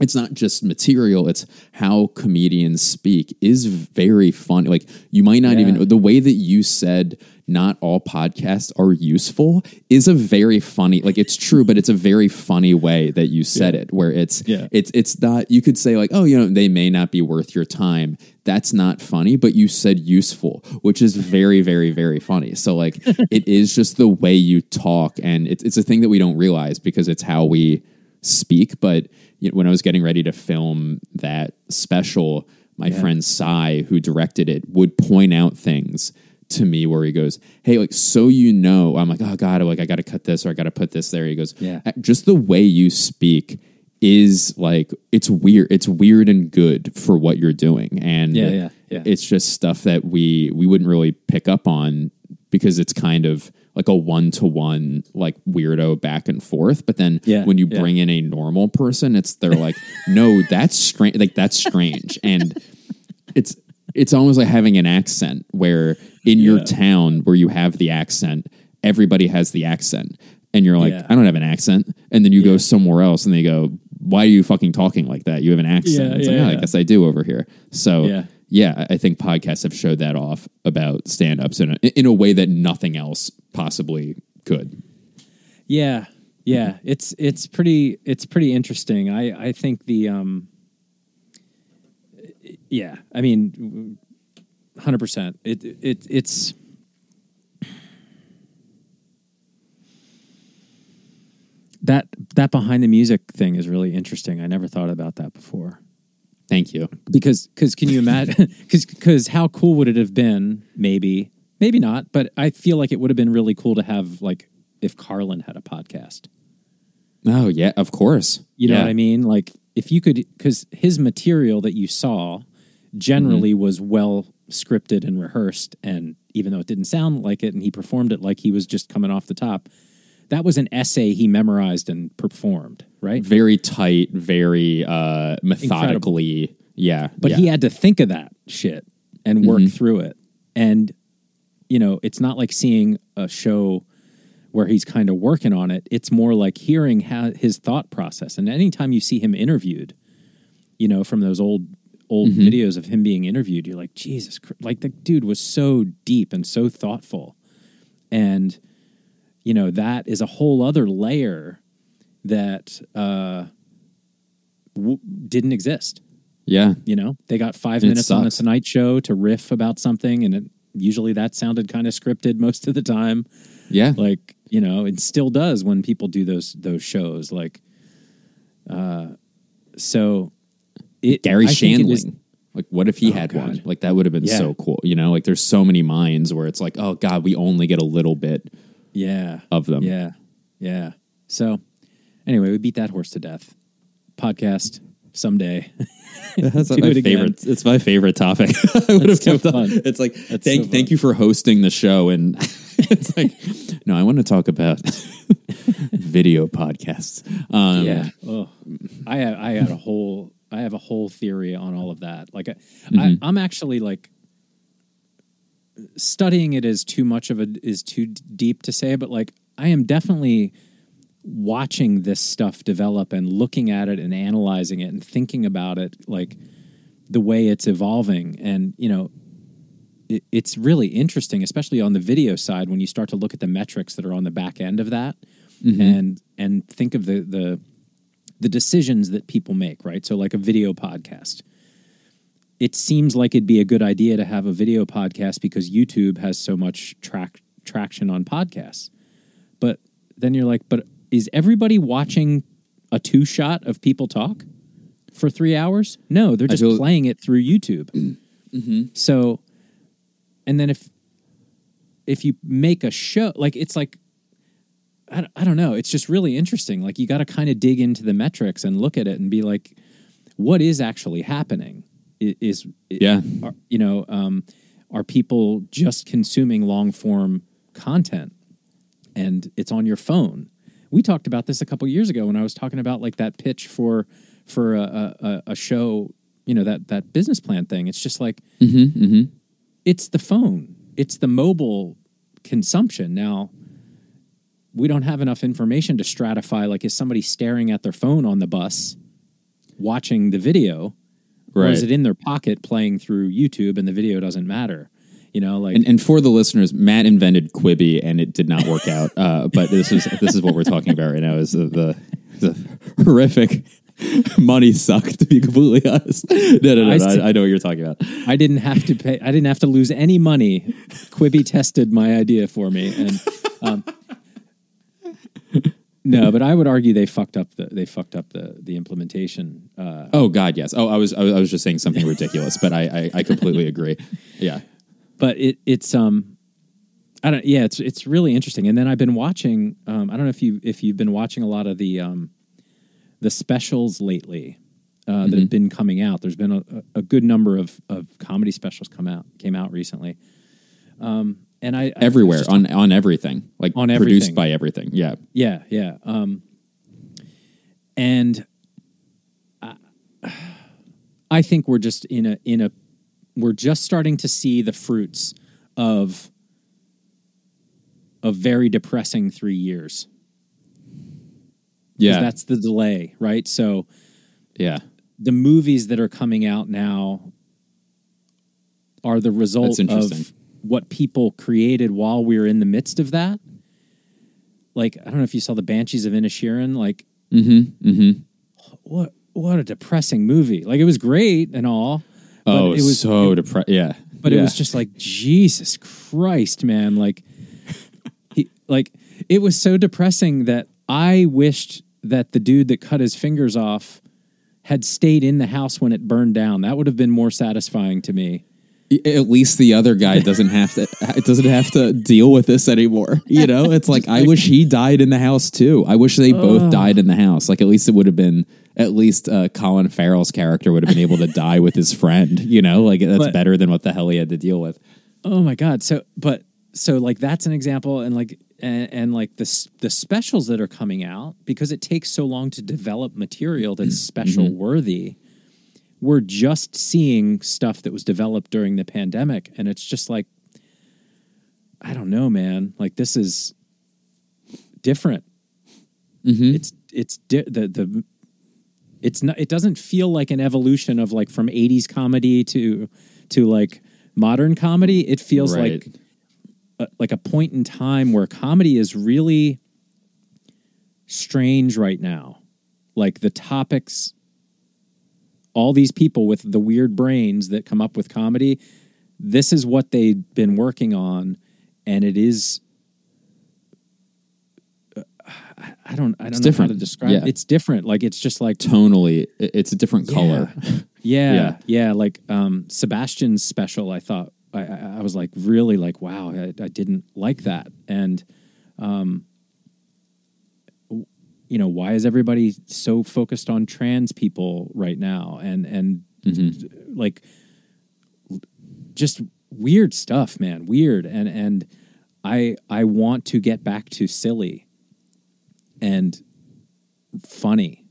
it's not just material it's how comedians speak is very funny like you might not Yeah. even the way that you said not all podcasts are useful is a very funny like it's true but it's a very funny way that you said it where it's Yeah. it's it's not you could say like oh you know they may not be worth your time. That's not funny but you said useful which is very very very funny. So like it is just the way you talk and it's it's a thing that we don't realize because it's how we speak but you know, when I was getting ready to film that special my friend Sai who directed it would point out things to me where he goes, "Hey, like so you know," I'm like, "Oh God, like I got to cut this or I got to put this there." He goes, Yeah. "Uh, just the way you speak is like it's weird. It's weird and good for what you're doing, and Yeah, yeah, yeah. it's just stuff that we we wouldn't really pick up on because it's kind of like a one to one like weirdo back and forth. But then Yeah, when you yeah. bring in a normal person, it's they're like, no, that's strange. Like that's strange, and it's it's almost like having an accent where in your town where you have the accent, everybody has the accent. And you're like, Yeah. I don't have an accent. And then you go somewhere else and they go, Why are you fucking talking like that? You have an accent. Yeah, it's yeah, like, "Oh, I guess I do over here. So Yeah. yeah, I I think podcasts have showed that off about stand ups in a, in a way that nothing else possibly could. Yeah, yeah, it's it's pretty it's pretty interesting. I I think the um yeah, I mean 100%. It it it's that that behind the music thing is really interesting. I never thought about that before. Thank you. Because cuz can you imagine cuz cuz how cool would it have been maybe maybe not, but I feel like it would have been really cool to have like if Carlin had a podcast. Oh yeah, of course. You know Yeah. what I mean? Like if you could, because his material that you saw generally Mm-hmm. was well scripted and rehearsed, and even though it didn't sound like it, and he performed it like he was just coming off the top, that was an essay he memorized and performed, right? Very tight, very uh methodically. Yeah. But yeah. he had to think of that shit and work Mm-hmm. through it. And, you know, it's not like seeing a show where he's kind of working on it. It's more like hearing how his thought process. And anytime you see him interviewed, you know, from those old old Mm-hmm. videos of him being interviewed, you're like, Jesus, Christ. like the dude was so deep and so thoughtful. And, you know, that is a whole other layer that uh, w- didn't exist. yeah. You know, they got five minutes on the. Tonight Show to riff about something, and it, usually that sounded kind of scripted most of the time. Yeah. Like you know, it still does when people do those those shows. Like, uh, so it, Garry I Shandling. is- like, what if he Oh, had God. one? Like, that would have been Yeah. so cool. You know, like, there's so many minds where it's like, oh, God, we only get a little bit yeah, of them. yeah, yeah. So anyway, we beat that horse to death. Podcast someday. That's my it favorite. It's my favorite topic. I would have so kept on. fun. It's like That's thank so thank you for hosting the show, and it's like no, I want to talk about video podcasts. Um, yeah. Oh, I have, I had a whole I have a whole theory on all of that. Like I, Mm-hmm. I I'm actually like studying it is too much of a is too deep to say, but like I am definitely watching this stuff develop and looking at it and analyzing it and thinking about it like the way it's evolving and you know it, it's really interesting especially on the video side when you start to look at the metrics that are on the back end of that and and think of the the the decisions that people make right so like a video podcast it seems like it'd be a good idea to have a video podcast because YouTube has so much track traction on podcasts. But then you're like, but is everybody watching a two shot of people talk for three hours? No, they're just feel- playing it through YouTube. Mm-hmm. So, and then if if you make a show, like it's like. I, don't- I don't know. It's just really interesting. Like you got to kind of dig into the metrics and look at it and be like, what is actually happening? Is Yeah. are, you know, um, are people just consuming long form content and it's on your phone? We talked about this a couple years ago when I was talking about like that pitch for for a, a, a- show, you know, that that business plan thing. It's just like it's the phone, it's the mobile consumption now. We don't have enough information to stratify. Like, is somebody staring at their phone on the bus, watching the video, or is it in their pocket playing through YouTube and the video doesn't matter? You know, like And, and for the listeners, Matt invented Quibi, and it did not work out. Uh, but this is this is what we're talking about right now. Is the, the, the horrific money sucked To be completely honest, no, no, no. I I. I, know what you're talking about. I didn't have to pay. I didn't have to lose any money. Quibi tested my idea for me, and um, no, but I would argue they fucked up the they fucked up the the implementation. Uh, Oh God, yes. Oh, I was I was, I was just saying something ridiculous, but I, I I completely agree. Yeah. but it it's um I don't yeah it's it's really interesting. And then I've been watching um I don't know if you if you've been watching a lot of the um the specials lately uh, that have been coming out. There's been a, a good number of of comedy specials come out came out recently. Um and I I Everywhere just- on on everything, like On produced by everything. Yeah. Yeah, yeah. Um, and I, I think we're just in a in a we're just starting to see the fruits of a very depressing three years. Yeah. that's the delay, right? So yeah. the movies that are coming out now are the result interesting. of what people created while we were in the midst of that. like I don't know if you saw the Banshees of Inisherin. Like Mm-hmm. Mm-hmm. what what a depressing movie. Like it was great and all. but Oh, it was so depressed. Yeah, but it was just like Jesus Christ, man. Like he like it was so depressing that I wished that the dude that cut his fingers off had stayed in the house when it burned down. That would have been more satisfying to me. At least the other guy doesn't have to it doesn't have to deal with this anymore you know? It's like i wish he died in the house too. I wish they both died in the house. Like at least it would have been at least uh, colin farrell's character would have been able to die with his friend you know? Like that's But- better than what the hell he had to deal with. Oh my god. So but so like that's an example and like and, and like the the specials that are coming out because it takes so long to develop material that's special worthy. We're just seeing stuff that was developed during the pandemic and it's just like I don't know, man. Like this is different. Mm-hmm. It's it's di- the the it's not it doesn't feel like an evolution of like from 80s comedy to to like modern comedy it feels Right. like a, like a point in time where comedy is really strange right now like the topics all these people with the weird brains that come up with comedy this is what they've been working on and it is uh, I- don't I don't know different. how to describe Yeah. It's different. Like it's just like tonally it's a different color yeah, Yeah. yeah, Like um, Sebastian's special, I thought I, I, was like really like wow, I, I didn't like that, and um, you know why is everybody so focused on trans people right now, and and like just weird stuff, man, weird, and and I I want to get back to silly and funny.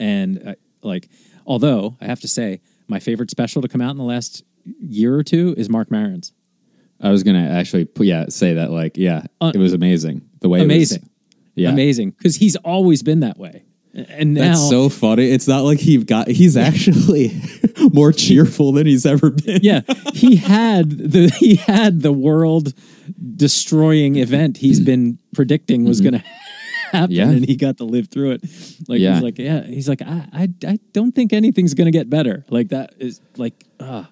And uh, like although i have to say my favorite special to come out in the last year or two is marc maron's. I was gonna actually yeah say that like yeah Uh, it was amazing. The way it was- amazing yeah amazing because he's always been that way and now That's so funny. It's not like he got. He's actually more cheerful than he's ever been. yeah he had the he had the world destroying event he's been predicting was going to happen Mm-hmm. Yeah. and he got to live through it like Yeah. he's like yeah he's like I, I i don't think anything's going to get better like that is like ah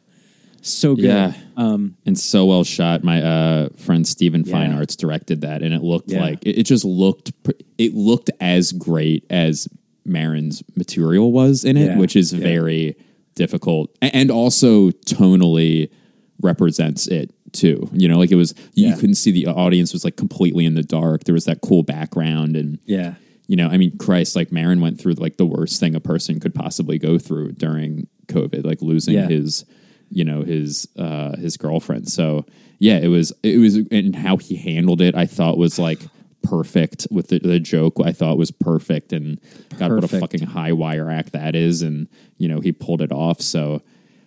so good Yeah. um and so well shot. My uh, friend Steven Yeah. Feinartz directed that, and it looked Yeah. like it, it just looked it looked as great as Maron's material was in it, Yeah. which is very difficult and also tonally represents it too. You know, like it was you couldn't see the audience was like completely in the dark. There was that cool background and yeah you know, I mean, Christ, like Marin went through like the worst thing a person could possibly go through during COVID, like losing his, you know, his uh his girlfriend. So yeah, it was it was and how he handled it, I thought was like perfect with the, the joke. I thought was perfect, and God, what a fucking high wire act that is, and you know he pulled it off. So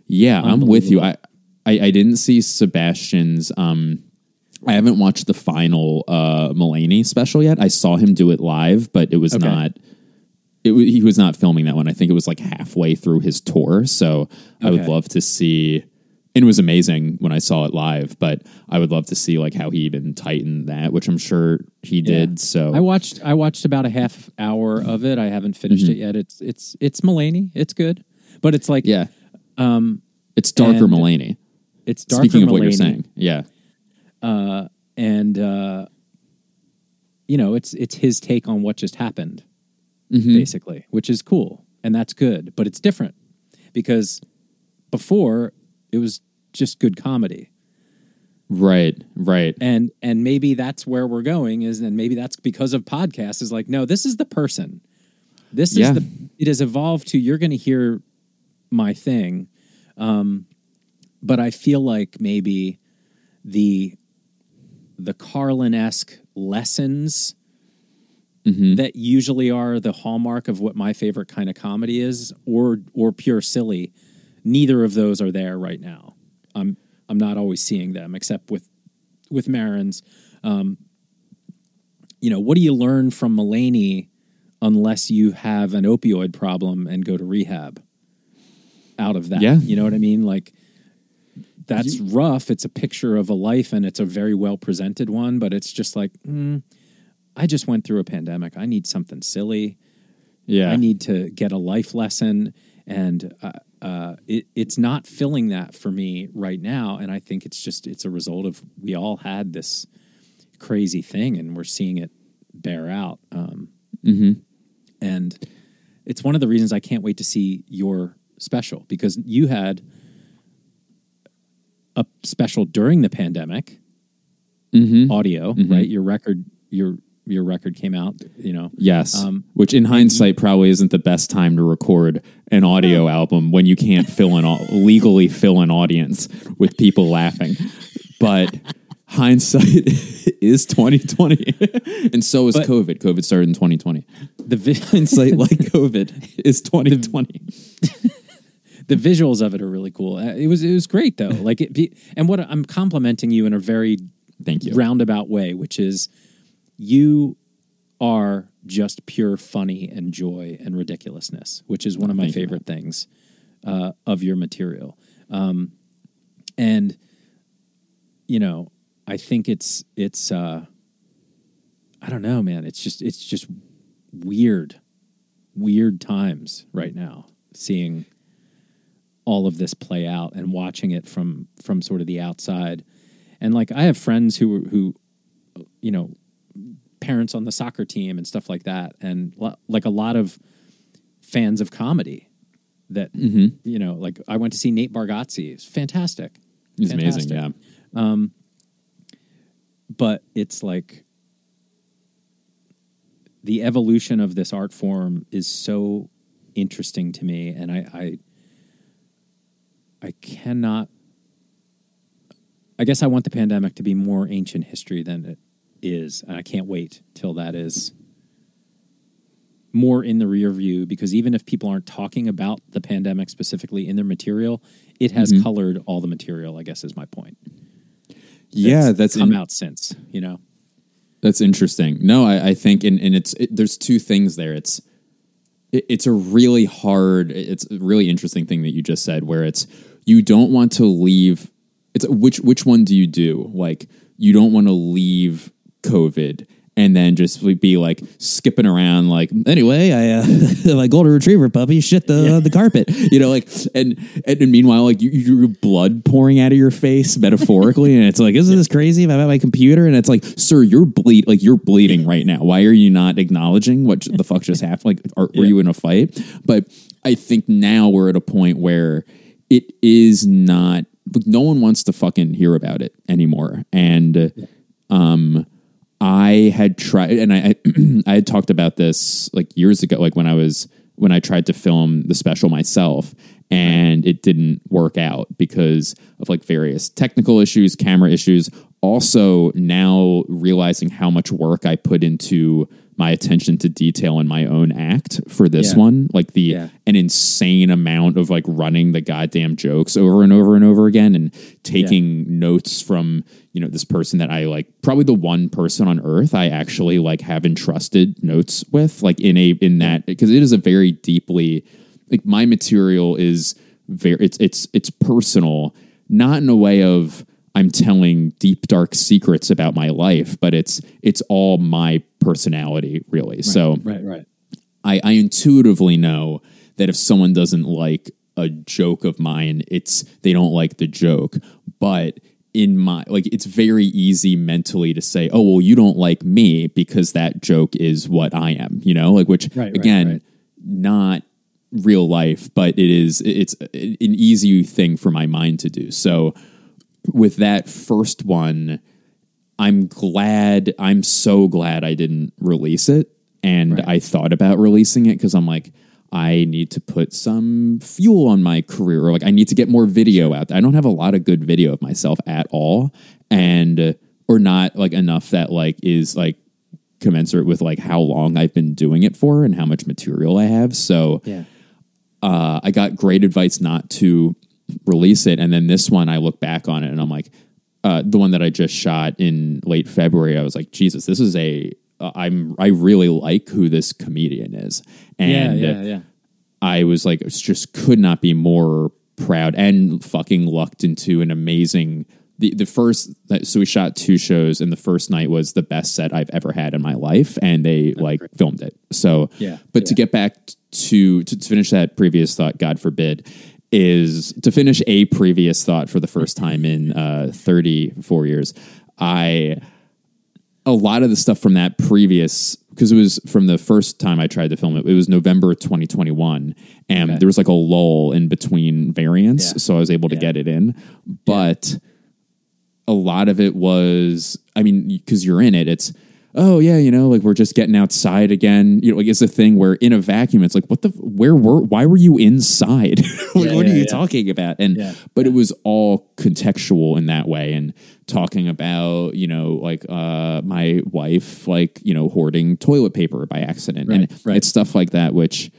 yeah, I'm with you. I I, I didn't see Sebastian's. um I haven't watched the final uh Mulaney special yet. I saw him do it live, but it was Okay. not. It, he was not filming that one. I think it was like halfway through his tour. So I would love to see. And it was amazing when I saw it live, but I would love to see like how he even tightened that, which I'm sure he did. So I watched I watched about a half hour of it. I haven't finished it yet. It's it's it's Mulaney. It's good, but it's like yeah, um, it's darker Mulaney. it's darker. Speaking of what you're saying, yeah, uh, and uh, you know it's it's his take on what just happened, Mm-hmm. basically, which is cool and that's good, but it's different because before it was just good comedy. right, right. and and maybe that's where we're going is and maybe that's because of podcasts is like no this is the person this is Yeah. the it has evolved to you're going to hear my thing um but i feel like maybe the the carlin-esque lessons that usually are the hallmark of what my favorite kind of comedy is or or pure silly neither of those are there right now i'm i'm not always seeing them except with with Maron's, um, you know, what do you learn from Mulaney unless you have an opioid problem and go to rehab out of that? Yeah. You know what I mean? Like, that's rough. It's a picture of a life and it's a very well presented one, but it's just like, mm, I just went through a pandemic. I need something silly. Yeah. I need to get a life lesson, and uh, uh, it, it's not filling that for me right now. And I think it's just it's a result of we all had this crazy thing, and we're seeing it bear out. Um, And it's one of the reasons I can't wait to see your special because you had a special during the pandemic, audio, right? Your record, your your record came out. You know, Yes. Um, Which in hindsight probably isn't the best time to record an audio album when you can't fill an au- legally fill an audience with people laughing. But hindsight is 2020. and so is But- COVID. COVID started in 2020. the vi- Hindsight like COVID is 2020. the visuals of it are really cool. Uh, It was it was great though. Like it be, and what I'm complimenting you in a very Thank you. roundabout way, which is you are just pure funny and joy and ridiculousness, which is one of my Thank you, favorite things uh, of your material. Um, and you know, I think it's it's uh, I don't know, man. It's just it's just weird, weird times right now. Seeing all of this play out and watching it from from sort of the outside and like i have friends who who you know parents on the soccer team and stuff like that and lo- like a lot of fans of comedy that mm-hmm. you know like i went to see nate bargatze it's fantastic amazing. Fantastic. Yeah. Um, but it's like the evolution of this art form is so interesting to me and i i, I cannot i guess i want the pandemic to be more ancient history than it is and i can't wait till that is more in the rear view because even if people aren't talking about the pandemic specifically in their material it has mm-hmm. colored all the material i guess is my point Yeah, that's come in- out since you know That's interesting. No, I, I think, and, and it's it, there's two things there. It's it, it's a really hard, it's a really interesting thing that you just said, where it's you don't want to leave. It's which which one do you do? Like you don't want to leave COVID and then just be like skipping around like anyway i uh my golden retriever puppy shit the the carpet you know like and and, meanwhile like you, your blood pouring out of your face metaphorically and it's like isn't this crazy i'm at my computer? And it's like sir you're bleed like you're bleeding right now. Why are you not acknowledging what the fuck just happened? Like are, were you in a fight? But i think now we're at a point where it is not like no one wants to fucking hear about it anymore. And um I had tried, and I I, had talked about this like years ago, like when I was when I tried to film the special myself, and it didn't work out because of like various technical issues, camera issues. Also, now realizing how much work I put into my attention to detail in my own act for this Yeah. one, like the Yeah. an insane amount of like running the goddamn jokes over and over and over again and taking notes from you know this person that I like probably the one person on earth I actually like have entrusted notes with like in a in that because it is a very deeply like my material is very it's it's it's personal not in a way of I'm telling deep dark secrets about my life but it's it's all my personality really so right right I, I intuitively know that if someone doesn't like a joke of mine, it's they don't like the joke. But in my like, it's very easy mentally to say, "Oh, well, you don't like me because that joke is what I am," you know, like which Right, right, again, right. not real life, but it is it's an easy thing for my mind to do. So with that first one, I'm glad. I'm so glad I didn't release it. And I thought about releasing it because I'm like, I need to put some fuel on my career. Or like, I need to get more video out. there. I don't have a lot of good video of myself at all, and uh, or not like enough that like is like commensurate with like how long I've been doing it for and how much material I have. So yeah uh, I got great advice not to release it. And then this one, I look back on it and I'm like, uh, the one that I just shot in late February, I was like, Jesus, this is a. Uh, I'm I really like who this comedian is, and yeah yeah yeah I was like, just could not be more proud and fucking lucked into an amazing the the first so we shot two shows and the first night was the best set I've ever had in my life and they like filmed it. So Yeah. but to get back to to finish that previous thought, God forbid, is to finish a previous thought for the first time in uh 34 years. I a lot of the stuff from that previous because it was from the first time I tried to film it. It was November 2021, and Okay. there was like a lull in between variants, Yeah. so I was able to Yeah. get it in. But a lot of it was, I mean, because you're in it, it's oh yeah, you know, like we're just getting outside again. You know, like it's a thing where in a vacuum, it's like what the where were why were you inside? Like, Yeah, what yeah, are you yeah. talking about? And Yeah. but it was all contextual in that way and talking about you know like uh my wife like you know hoarding toilet paper by accident and Right, right. it's stuff like that which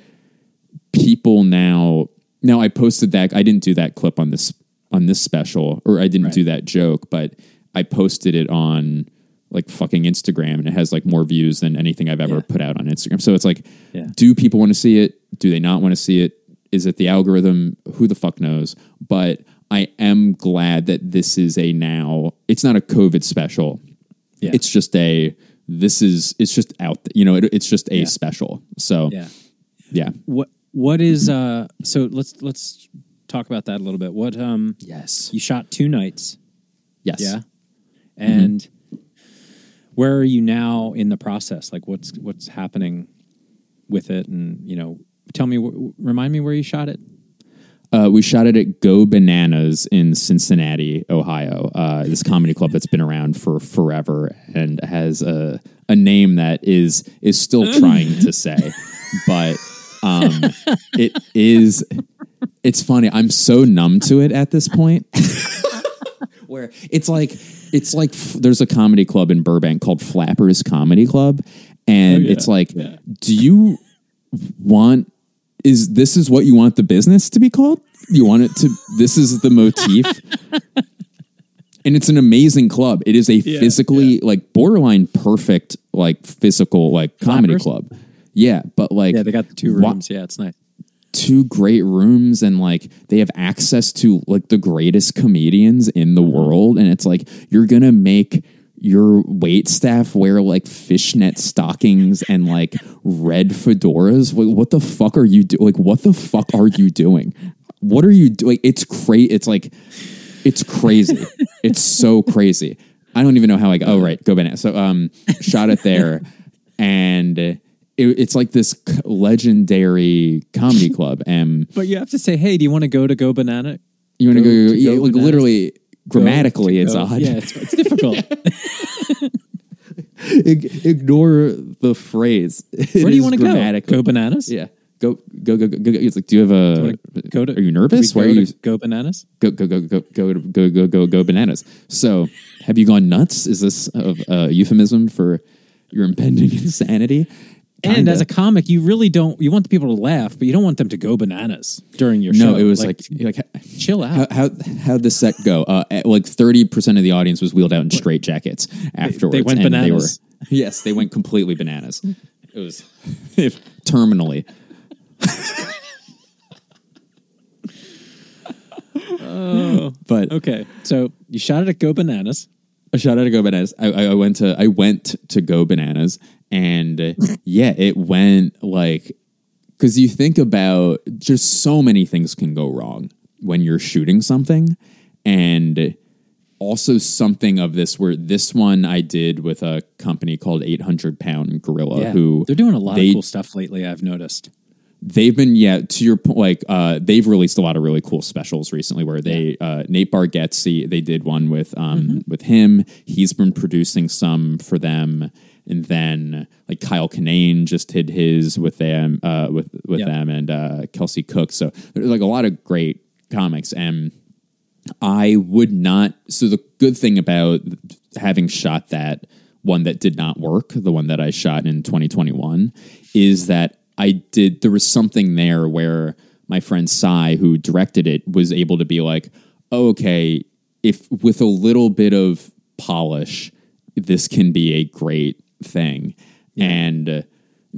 people now now i posted that i didn't do that clip on this on this special or i didn't Right. do that joke but i posted it on like fucking instagram and it has like more views than anything i've ever Yeah. put out on instagram. So it's like Yeah. do people want to see it? Do they not want to see it? Is it the algorithm? Who the fuck knows? But i am glad that this is a now it's not a covid special. Yeah. it's just a this is it's just out you know it, it's just a special. So yeah. yeah. What what is uh so let's let's talk about that a little bit. What um yes. you shot two nights, yes. Yeah? And where are you now in the process? Like what's what's happening with it and you know, tell me remind me where you shot it. Uh, we shot it at Go Bananas in Cincinnati, Ohio. Uh, this comedy club that's been around for forever and has a a name that is is still trying to say, but um, it is. It's funny. I'm so numb to it at this point. Where it's like it's like f- there's a comedy club in Burbank called Flappers Comedy Club, and oh, yeah. it's like, Yeah. do you want is this is what you want the business to be called? You want it to this is the motif. and it's an amazing club. It is a physically like borderline perfect like physical like comedy Flappers? club. Yeah, but like Yeah, they got the two rooms. Yeah, it's nice. Two great rooms and like they have access to like the greatest comedians in the world. And it's like you're gonna make your wait staff wear like fishnet stockings and like red fedoras? Like, what the fuck are you doing like what the fuck are you doing? What are you doing it's crazy it's like it's crazy. It's so crazy. I don't even know how i got oh right go banana so um shot it there and it, it's like this legendary comedy club and But you have to say, "Hey, do you want to go to Go Banana?" you want to Go- go, to yeah, like bananas. literally grammatically it's to go- odd Yeah, it's, it's difficult. Ig- ignore the phrase Where do you want to go? Go Bananas? yeah go go go go go it's like do you have a Go to. are you nervous why are go you Go Bananas? go go go go go go go go go bananas so have you gone nuts is this a, a uh, euphemism for your impending insanity And Kinda. as a comic, you really don't. You want the people to laugh, but you don't want them to go bananas during your show. no it was like like, chill out. how how'd the set go? Uh, like thirty percent of the audience was wheeled out in straight jackets afterwards. went and bananas. They were, yes, they went completely bananas. It was terminally. but okay, so you shot it at Go Bananas. A shout out to Go Bananas. I, I I went to I went to Go Bananas, and yeah, it went like because you think about just so many things can go wrong when you're shooting something, and also something of this where this one I did with a company called 800 Pound Gorilla, who they're doing a lot they- of cool stuff lately. I've noticed. They've been yeah to your point like uh they've released a lot of really cool specials recently where they uh nate bargatze they did one with um Mm-hmm. with him he's been producing some for them and then like kyle kinane just did his with them uh with with Yeah. them and uh kelsey cook so there's like a lot of great comics and I would not. So the good thing about having shot that one that did not work, the one that I shot in 2021, is that I did. There was something there where my friend Sai, who directed it, was able to be like, oh, "Okay, if with a little bit of polish, this can be a great thing," and. uh,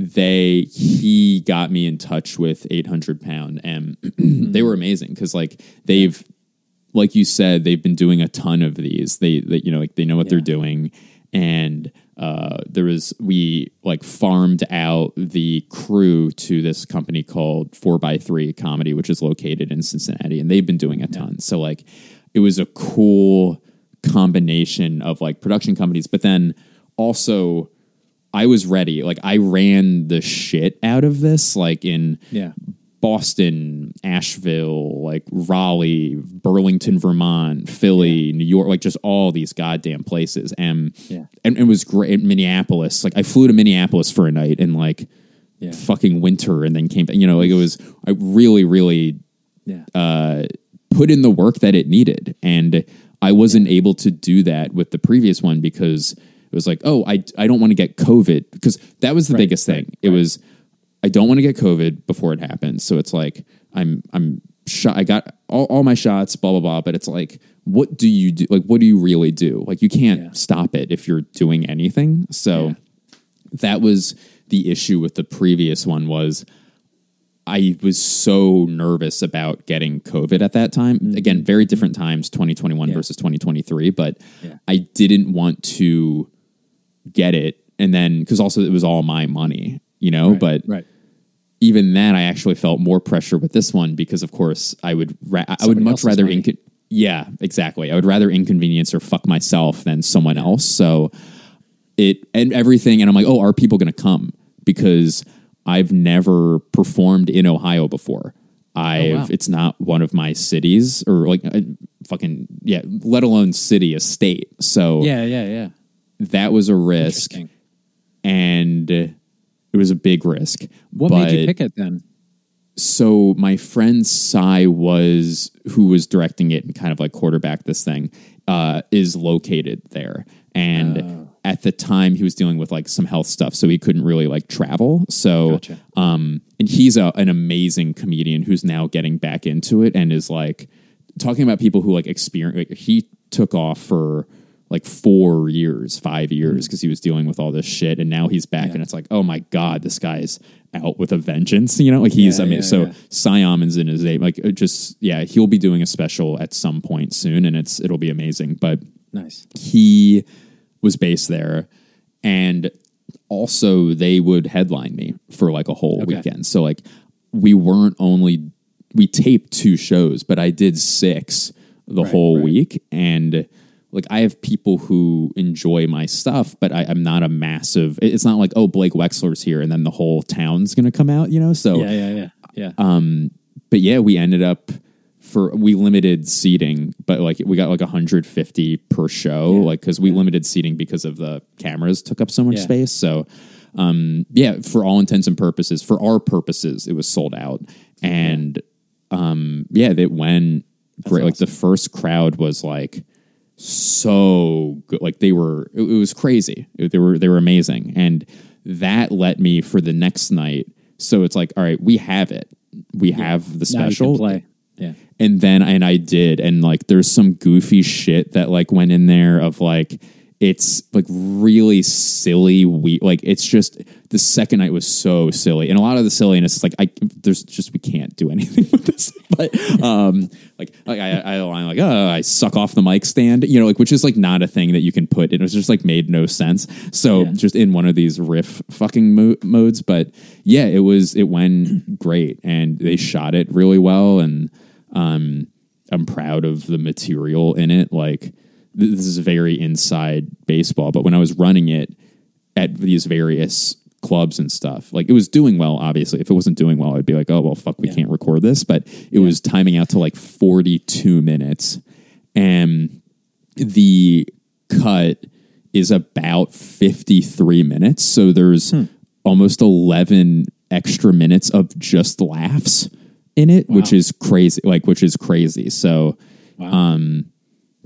they he got me in touch with 800 pound and they were amazing because like they've like you said, they've been doing a ton of these. They, they you know, like they know what they're doing, and uh, there was we like farmed out the crew to this company called Four by Three Comedy, which is located in Cincinnati, and they've been doing a ton. So like, it was a cool combination of like production companies, but then also. I was ready. Like I ran the shit out of this, like in Yeah. Boston, Asheville, like Raleigh, Burlington, Vermont, Philly, New York, like just all these goddamn places. And Yeah. and it was great. Minneapolis, like I flew to Minneapolis for a night in like Yeah. fucking winter, and then came back. You know, like it was. I really, really Yeah. uh, put in the work that it needed, and I wasn't able to do that with the previous one because it was like, oh, I I don't want to get COVID because that was the Right, biggest thing. right, it was I don't want to get COVID before it happens. So it's like I'm I'm shot. I got all, all my shots, blah blah blah. But it's like, what do you do? Like, what do you really do? Like, you can't Yeah. stop it if you're doing anything. So Yeah. that was the issue with the previous one was I was so nervous about getting COVID at that time. Mm-hmm. Again, very different times, 2021 Yeah. versus 2023, but. I didn't want to get it. And then, because also it was all my money, you know, Right, but right. even then, I actually felt more pressure with this one because, of course, I would ra- I would much rather inco- yeah, exactly. I would rather inconvenience or fuck myself than someone else. So it and everything, and I'm like, oh, are people going to come? Because I've never performed in Ohio before. I've wow. it's not one of my cities or like uh, fucking yeah, let alone city, a state. So Yeah, yeah, yeah. that was a risk, and it was a big risk. What but, made you pick it then? so my friend Cy was who was directing it and kind of like quarterback this thing uh, is located there, and Oh. at the time he was dealing with like some health stuff, so he couldn't really like travel. So, Gotcha. um, and he's a, an amazing comedian who's now getting back into it and is like talking about people who like experience. Like, he took off for like four years, five years mm-hmm. because he was dealing with all this shit, and now he's back. Yeah. and it's like, oh my god, this guy's out with a vengeance. You know, like he's. Yeah, I mean, yeah, so yeah. Siamon's in his name. Like, just yeah, he'll be doing a special at some point soon, and it's it'll be amazing. But Nice. he was based there, and also they would headline me for like a whole Okay. weekend. So like, we weren't only we taped two shows, but I did six the Right, whole right. week, and like I have people who enjoy my stuff, but I, I'm not a massive. It's not like oh Blake Wexler's here, and then the whole town's gonna come out, you know. So Yeah, yeah, yeah. Yeah. Um, but yeah, we ended up for we limited seating, but like we got like 150 per show, Yeah. like because we limited seating because of the cameras took up so much Yeah. space. So, um, yeah, for all intents and purposes, for our purposes, it was sold out, and um, yeah, that went great. Like the first crowd was like so good. Like they were, it, it was crazy. It- they were they were amazing, and that let me for the next night. So it's like, all right, we have it. We have the Now you can special play. Yeah. and then and I did and like there's some goofy shit that like went in there of like it's like really silly we like it's just the second night was so silly. And a lot of the silliness is like I there's just we can't do anything with this. But um like like I I line like oh I suck off the mic stand you know like which is like not a thing that you can put it was just like made no sense. So Yeah. just in one of these riff fucking mo- modes but yeah it was it went great and they shot it really well and um i'm proud of the material in it like this is very inside baseball but when i was running it at these various clubs and stuff like it was doing well obviously if it wasn't doing well i'd be like oh well fuck we Yeah. can't record this but it was timing out to like 42 minutes and the cut is about 53 minutes so there's Hmm. almost 11 extra minutes of just laughs in it which is crazy like which is crazy so Wow. um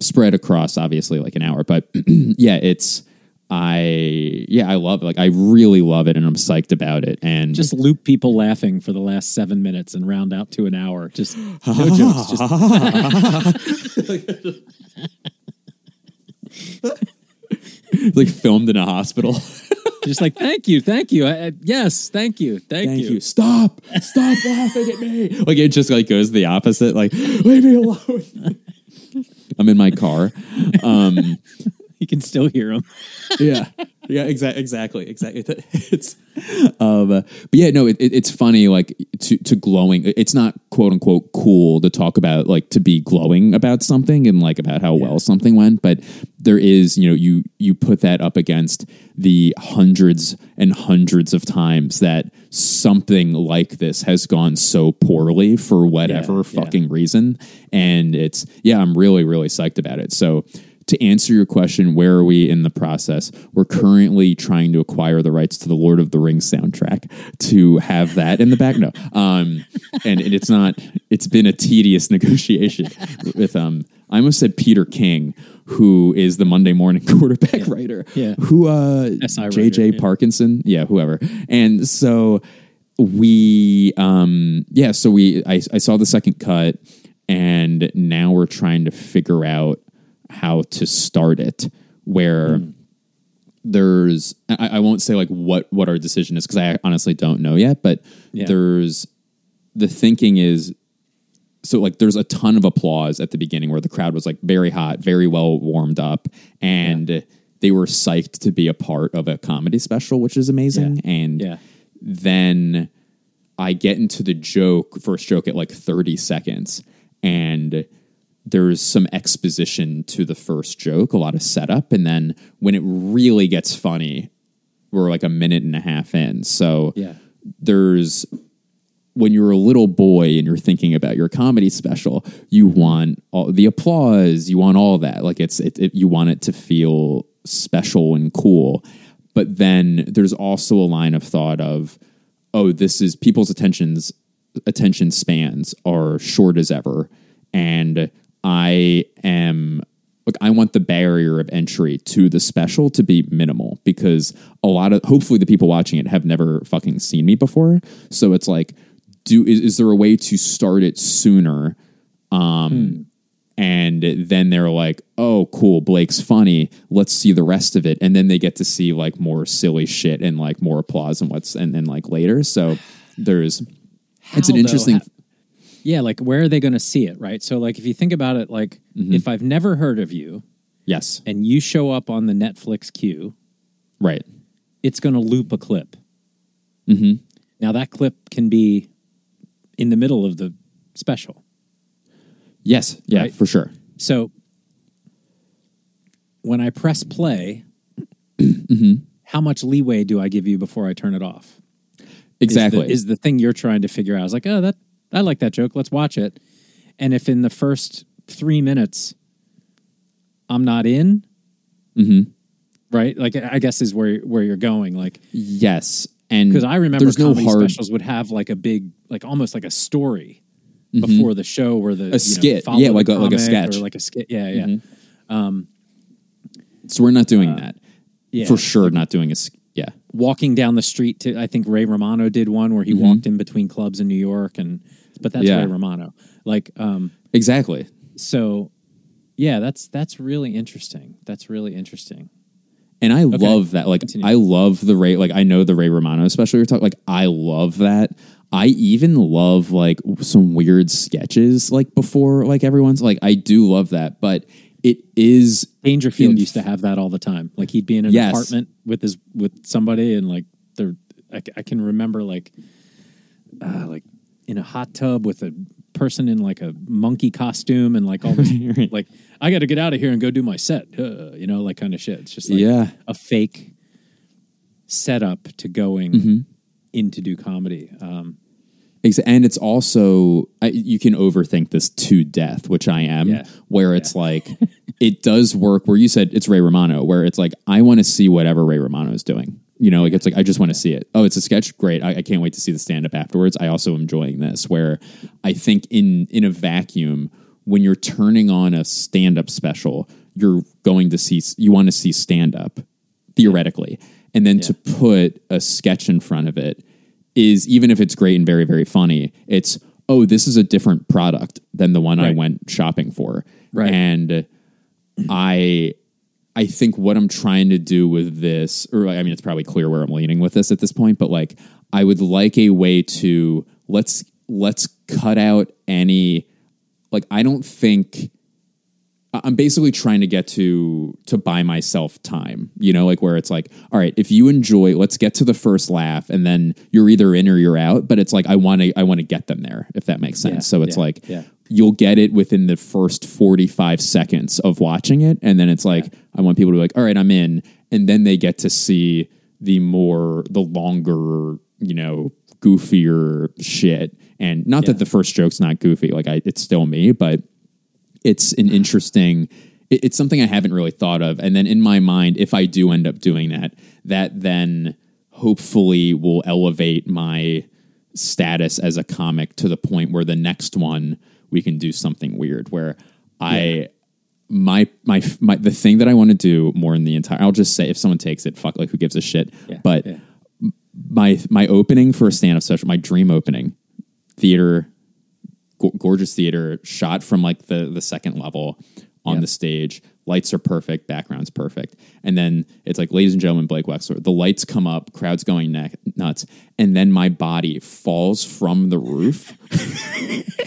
spread across obviously like an hour but yeah it's i yeah i love it like i really love it and i'm psyched about it and just loop people laughing for the last seven minutes and round out to an hour. Just no jokes. Just like filmed in a hospital just like thank you, thank you. I, I- yes, thank you, thank, Thank you. you. Stop. Stop laughing at me. Like it just like goes the opposite. Like leave me alone. I'm in my car. Um, You can still hear them. yeah, yeah, exactly, exactly, exactly. It's, um, but yeah, no, it, it, it's funny. Like to to glowing. It's not quote unquote cool to talk about like to be glowing about something and like about how well something went. But there is, you know, you you put that up against the hundreds and hundreds of times that something like this has gone so poorly for whatever Yeah, yeah. fucking reason, and it's yeah, I'm really really psyched about it. So to answer your question, where are we in the process? We're currently trying to acquire the rights to the Lord of the Rings soundtrack to have that in the back. No, um, and, and it's not. It's been a tedious negotiation with. Um, I almost said Peter King, who is the Monday Morning quarterback writer. Yeah. Who uh, SI writer, JJ yeah. Parkinson. Yeah, whoever. And so we um yeah so we I, I saw the second cut and now we're trying to figure out how to start it where Hmm. there's I, I won't say like what what our decision is because i honestly don't know yet but Yeah. there's the thinking is so like there's a ton of applause at the beginning where the crowd was like very hot very well warmed up and they were psyched to be a part of a comedy special which is amazing and Yeah. then I get into the joke, first joke at like 30 seconds, and there's some exposition to the first joke, a lot of setup. And then when it really gets funny, we're like a minute and a half in. So Yeah. there's when you're a little boy and you're thinking about your comedy special, you want all the applause, you want all that. Like it's it, it, you want it to feel special and cool. But then there's also a line of thought of, oh, this is people's attentions attention spans are short as ever, and I am look, I want the barrier of entry to the special to be minimal because a lot of hopefully the people watching it have never fucking seen me before. So it's like, do is, is there a way to start it sooner? Um and then they're like, oh, cool, Blake's funny. Let's see the rest of it. And then they get to see like more silly shit and like more applause and what's and then like later. So there's it's an though? interesting Ha- yeah, like where are they going to see it, right? So, like, if you think about it, like, Mm-hmm. if I've never heard of you yes. and you show up on the Netflix queue, Right. it's going to loop a clip. Mm-hmm. Now, that clip can be in the middle of the special. Yes. Yeah, Right. for sure. So, when I press play, Mm-hmm. how much leeway do I give you before I turn it off? Is the- Exactly. is the thing you're trying to figure out. I was like, oh, that I like that joke. Let's watch it. And if in the first three minutes I'm not in, Mhm. right? Like I guess is where where you're going. Like yes. And because I remember there's no comedy hard specials would have like a big, like almost like a story before the show, where the you skit. follow Yeah, like a- like a sketch. or like a skit. Yeah, yeah, so we're not doing that. Uh, yeah. For sure not doing a yeah. Walking down the street to, I think Ray Romano did one where he walked in between clubs in New York, and but that's. Yeah. Ray Romano. Like, um, Exactly. so yeah, that's that's really interesting. That's really interesting. And I love that. Like Continue. I love the Ray. Like I know the Ray Romano special you're talking. Like I love that. I even love like some weird sketches. Like before, like everyone's like I do love that. But it is Dangerfield In- used to have that all the time. Like he'd be in an Yes. apartment with his with somebody, and like they're I, I can remember like uh, like in a hot tub with a person in like a monkey costume and like all this like I got to get out of here and go do my set, uh, you know, like kind of shit. It's just like Yeah. a fake setup to going Mm-hmm. in to do comedy. Um, and it's also I, you can overthink this to death, which I am. Yeah. Where it's like it does work. Where you said it's Ray Romano, where it's like I want to see whatever Ray Romano is doing. You know, like it's like I just want to see it. Oh, it's a sketch, great. I, I can't wait to see the stand up afterwards. I also am enjoying this. Where I think in in a vacuum, when you're turning on a stand up special, you're going to see you want to see stand up theoretically, and then to put a sketch in front of it is even if it's great and very very funny it's oh this is a different product than the one i went shopping for Right. and i i think what i'm trying to do with this or i mean it's probably clear where i'm leaning with this at this point but like i would like a way to let's let's cut out any like i don't think I'm basically trying to get to to buy myself time, you know, like where it's like, all right, if you enjoy, let's get to the first laugh, and then you're either in or you're out. But it's like I want to I want to get them there, if that makes sense. Yeah, so it's yeah, like yeah. You'll get it within the first 45 seconds of watching it, and then it's like I want people to be like, all right, I'm in, and then they get to see the more the longer, you know, goofier shit. And not Yeah. that the first joke's not goofy, like I, it's still me, but it's an interesting it- it's something i haven't really thought of. And then in my mind if i do end up doing that that then hopefully will elevate my status as a comic to the point where the next one we can do something weird where i my my my the thing that i want to do more in the entire i'll just say if someone takes it fuck like who gives a shit? Yeah, but yeah. my my opening for a stand-up session my dream opening theater go- gorgeous theater shot from like the the second level on the stage lights are perfect background's perfect. And then it's like ladies and gentlemen blake wexler the lights come up crowd's going nuts. And then my body falls from the roof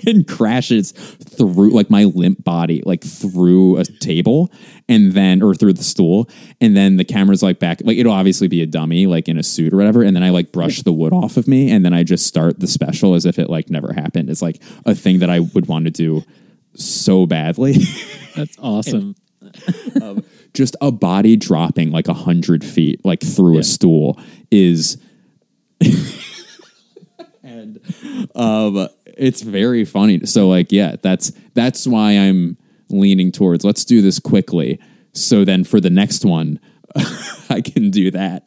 and crashes through like my limp body like through a table and then or through the stool. And then the camera's like back like it'll obviously be a dummy like in a suit or whatever. And then i like brush the wood off of me and then i just start the special as if it like never happened. It's like a thing that i would want to do so badly. That's awesome. just a body dropping like a hundred feet like through Yeah. a stool is and um it's very funny so like yeah that's that's why i'm leaning towards let's do this quickly so then for the next one i can do that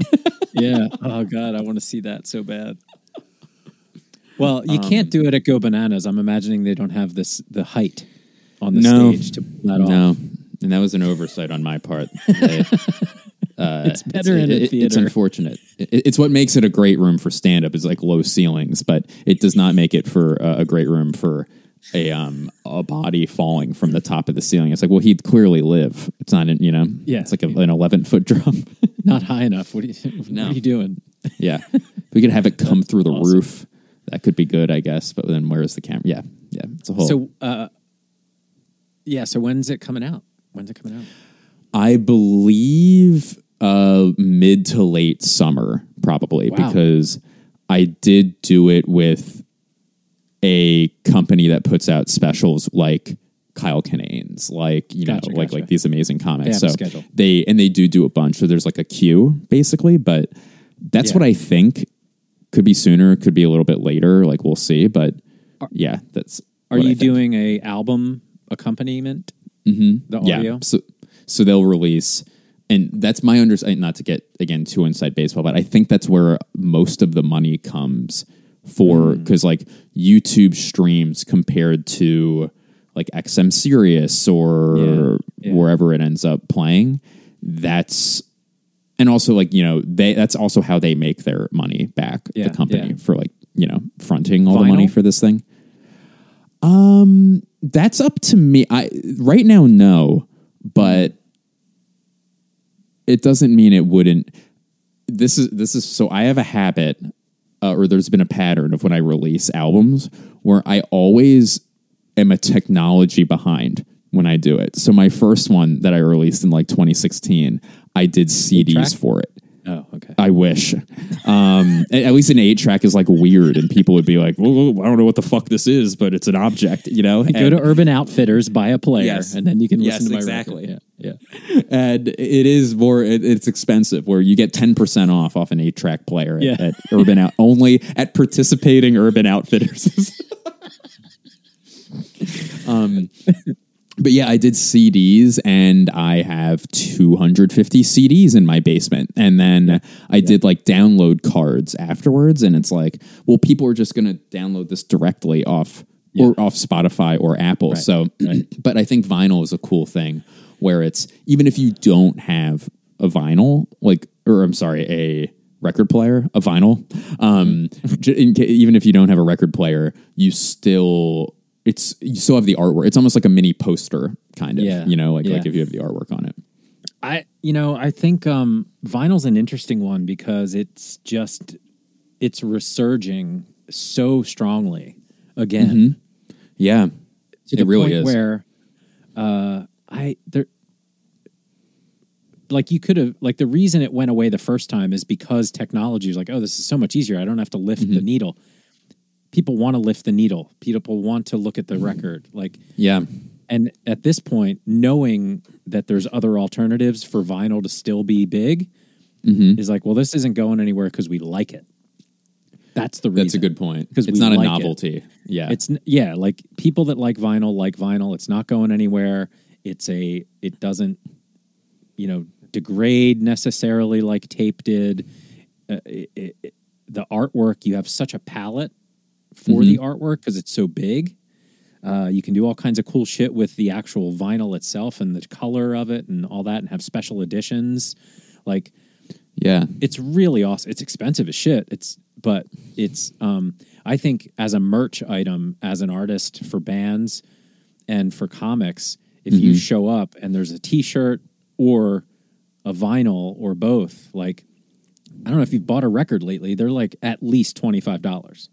yeah. Oh God, I want to see that so bad. Well, you Um, can't do it at Go Bananas. I'm imagining they don't have this the height on the No. stage to pull that off. And that was an oversight on my part They- It's better in a theater. It's unfortunate. It- it's what makes it a great room for stand up is like low ceilings, but it does not make it for a, a great room for a um a body falling from the top of the ceiling. It's like, well, he'd clearly live. It's not, an, you know, Yeah. It's like a, an eleven foot drop. Not high enough. What are you, what No. are you doing? yeah, if we could have it come through the awesome. roof. That could be good, I guess. But then where's the camera? Yeah, yeah. It's a whole. So, uh, yeah. So when's it coming out? When's it coming out? I believe uh, mid to late summer, probably, Wow. because I did do it with a company that puts out specials like Kyle Kinane's, like you Gotcha, know, like gotcha. like these amazing comics. They so they and they do do a bunch. So there's like a queue basically, but that's Yeah. what I think. Could be sooner, could be a little bit later. Like we'll see, but yeah, that's. Are you doing a album accompaniment? Mm-hmm. The audio. Yeah. So so they'll release and that's my understanding not to get again too inside baseball, but I think that's where most of the money comes for because like YouTube streams compared to like XM Sirius or Yeah. Yeah. wherever it ends up playing, that's and also like, you know, they that's also how they make their money back, Yeah, the company for like, you know, fronting all the money for this thing. Um, that's up to me. I right now, no, but it doesn't mean it wouldn't. This is this is so. I have a habit, uh, or there's been a pattern of when I release albums where I always am a technology behind when I do it. So my first one that I released in like 2016, I did CDs for it. Oh, okay. I wish. Um, at least an eight track is like weird, and people would be like, well, I don't know what the fuck this is, but it's an object, you know? Go to Urban Outfitters, buy a player, Yes. and then you can Yes, listen to my exactly. record. Yeah, yeah. and it is more it, it's expensive where you get 10% off off an 8 track player at, Yeah. at urban out only at participating urban outfitters um but yeah i did cds and i have 250 cds in my basement. And then i did like download cards afterwards and it's like well people are just going to download this directly off or off spotify or apple. So but i think vinyl is a cool thing where it's even if you don't have a vinyl like or i'm sorry a record player a vinyl um in, even if you don't have a record player you still it's you still have the artwork. It's almost like a mini poster kind of Yeah. you know like like if you have the artwork on it. I, you know, I think um, vinyl's an interesting one because it's just it's resurging so strongly again. yeah. To the it really point is. where uh, I there like you could have like the reason it went away the first time is because technology is like oh this is so much easier. I don't have to lift the needle. People want to lift the needle. People want to look at the record. Like Yeah. and at this point, knowing that there's other alternatives for vinyl to still be big Mm-hmm. is like, well, this isn't going anywhere because we like it. That's the reason. That's a good point. Because it's not a like it. novelty. Yeah. It's yeah, like people that like vinyl like vinyl. It's not going anywhere. It's a it doesn't you know degrade necessarily like tape did. Uh, it, it, it- the artwork you have such a palette for the artwork because it's so big. Uh, you can do all kinds of cool shit with the actual vinyl itself and the color of it and all that, and have special editions. Like yeah. it's really awesome. It's expensive as shit. It's but it's um I think as a merch item as an artist for bands and for comics, if you show up and there's a t-shirt or a vinyl or both, like I don't know if you've bought a record lately, they're like at least $25.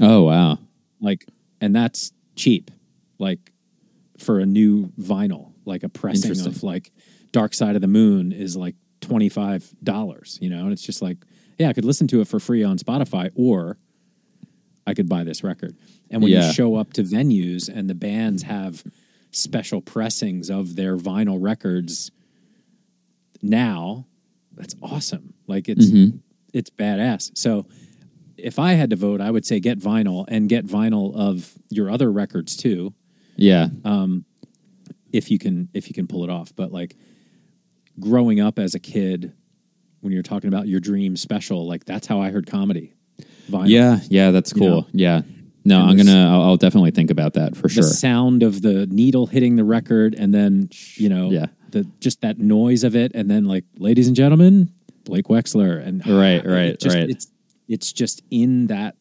Oh wow. Like and that's cheap. Like for a new vinyl, like a pressing of like Dark Side of the Moon is like twenty five dollars, you know, and it's just like, yeah, I could listen to it for free on Spotify, or I could buy this record. And when Yeah. you show up to venues and the bands have special pressings of their vinyl records now, that's awesome. Like it's mm-hmm. it's badass. So if I had to vote, I would say get vinyl and get vinyl of your other records too Yeah. Um, if you can if you can pull it off. But like growing up as a kid, when you're talking about your dream special, like that's how I heard comedy. Vinyl. yeah. Yeah. That's You cool. know? Yeah. No, And I'm gonna. I'll, I'll definitely think about that for the sure. sound of the needle hitting the record, and then you know, Yeah. the just that noise of it, and then like, ladies and gentlemen, Blake Wexler, and Right, it right, just- right. It's it's just in that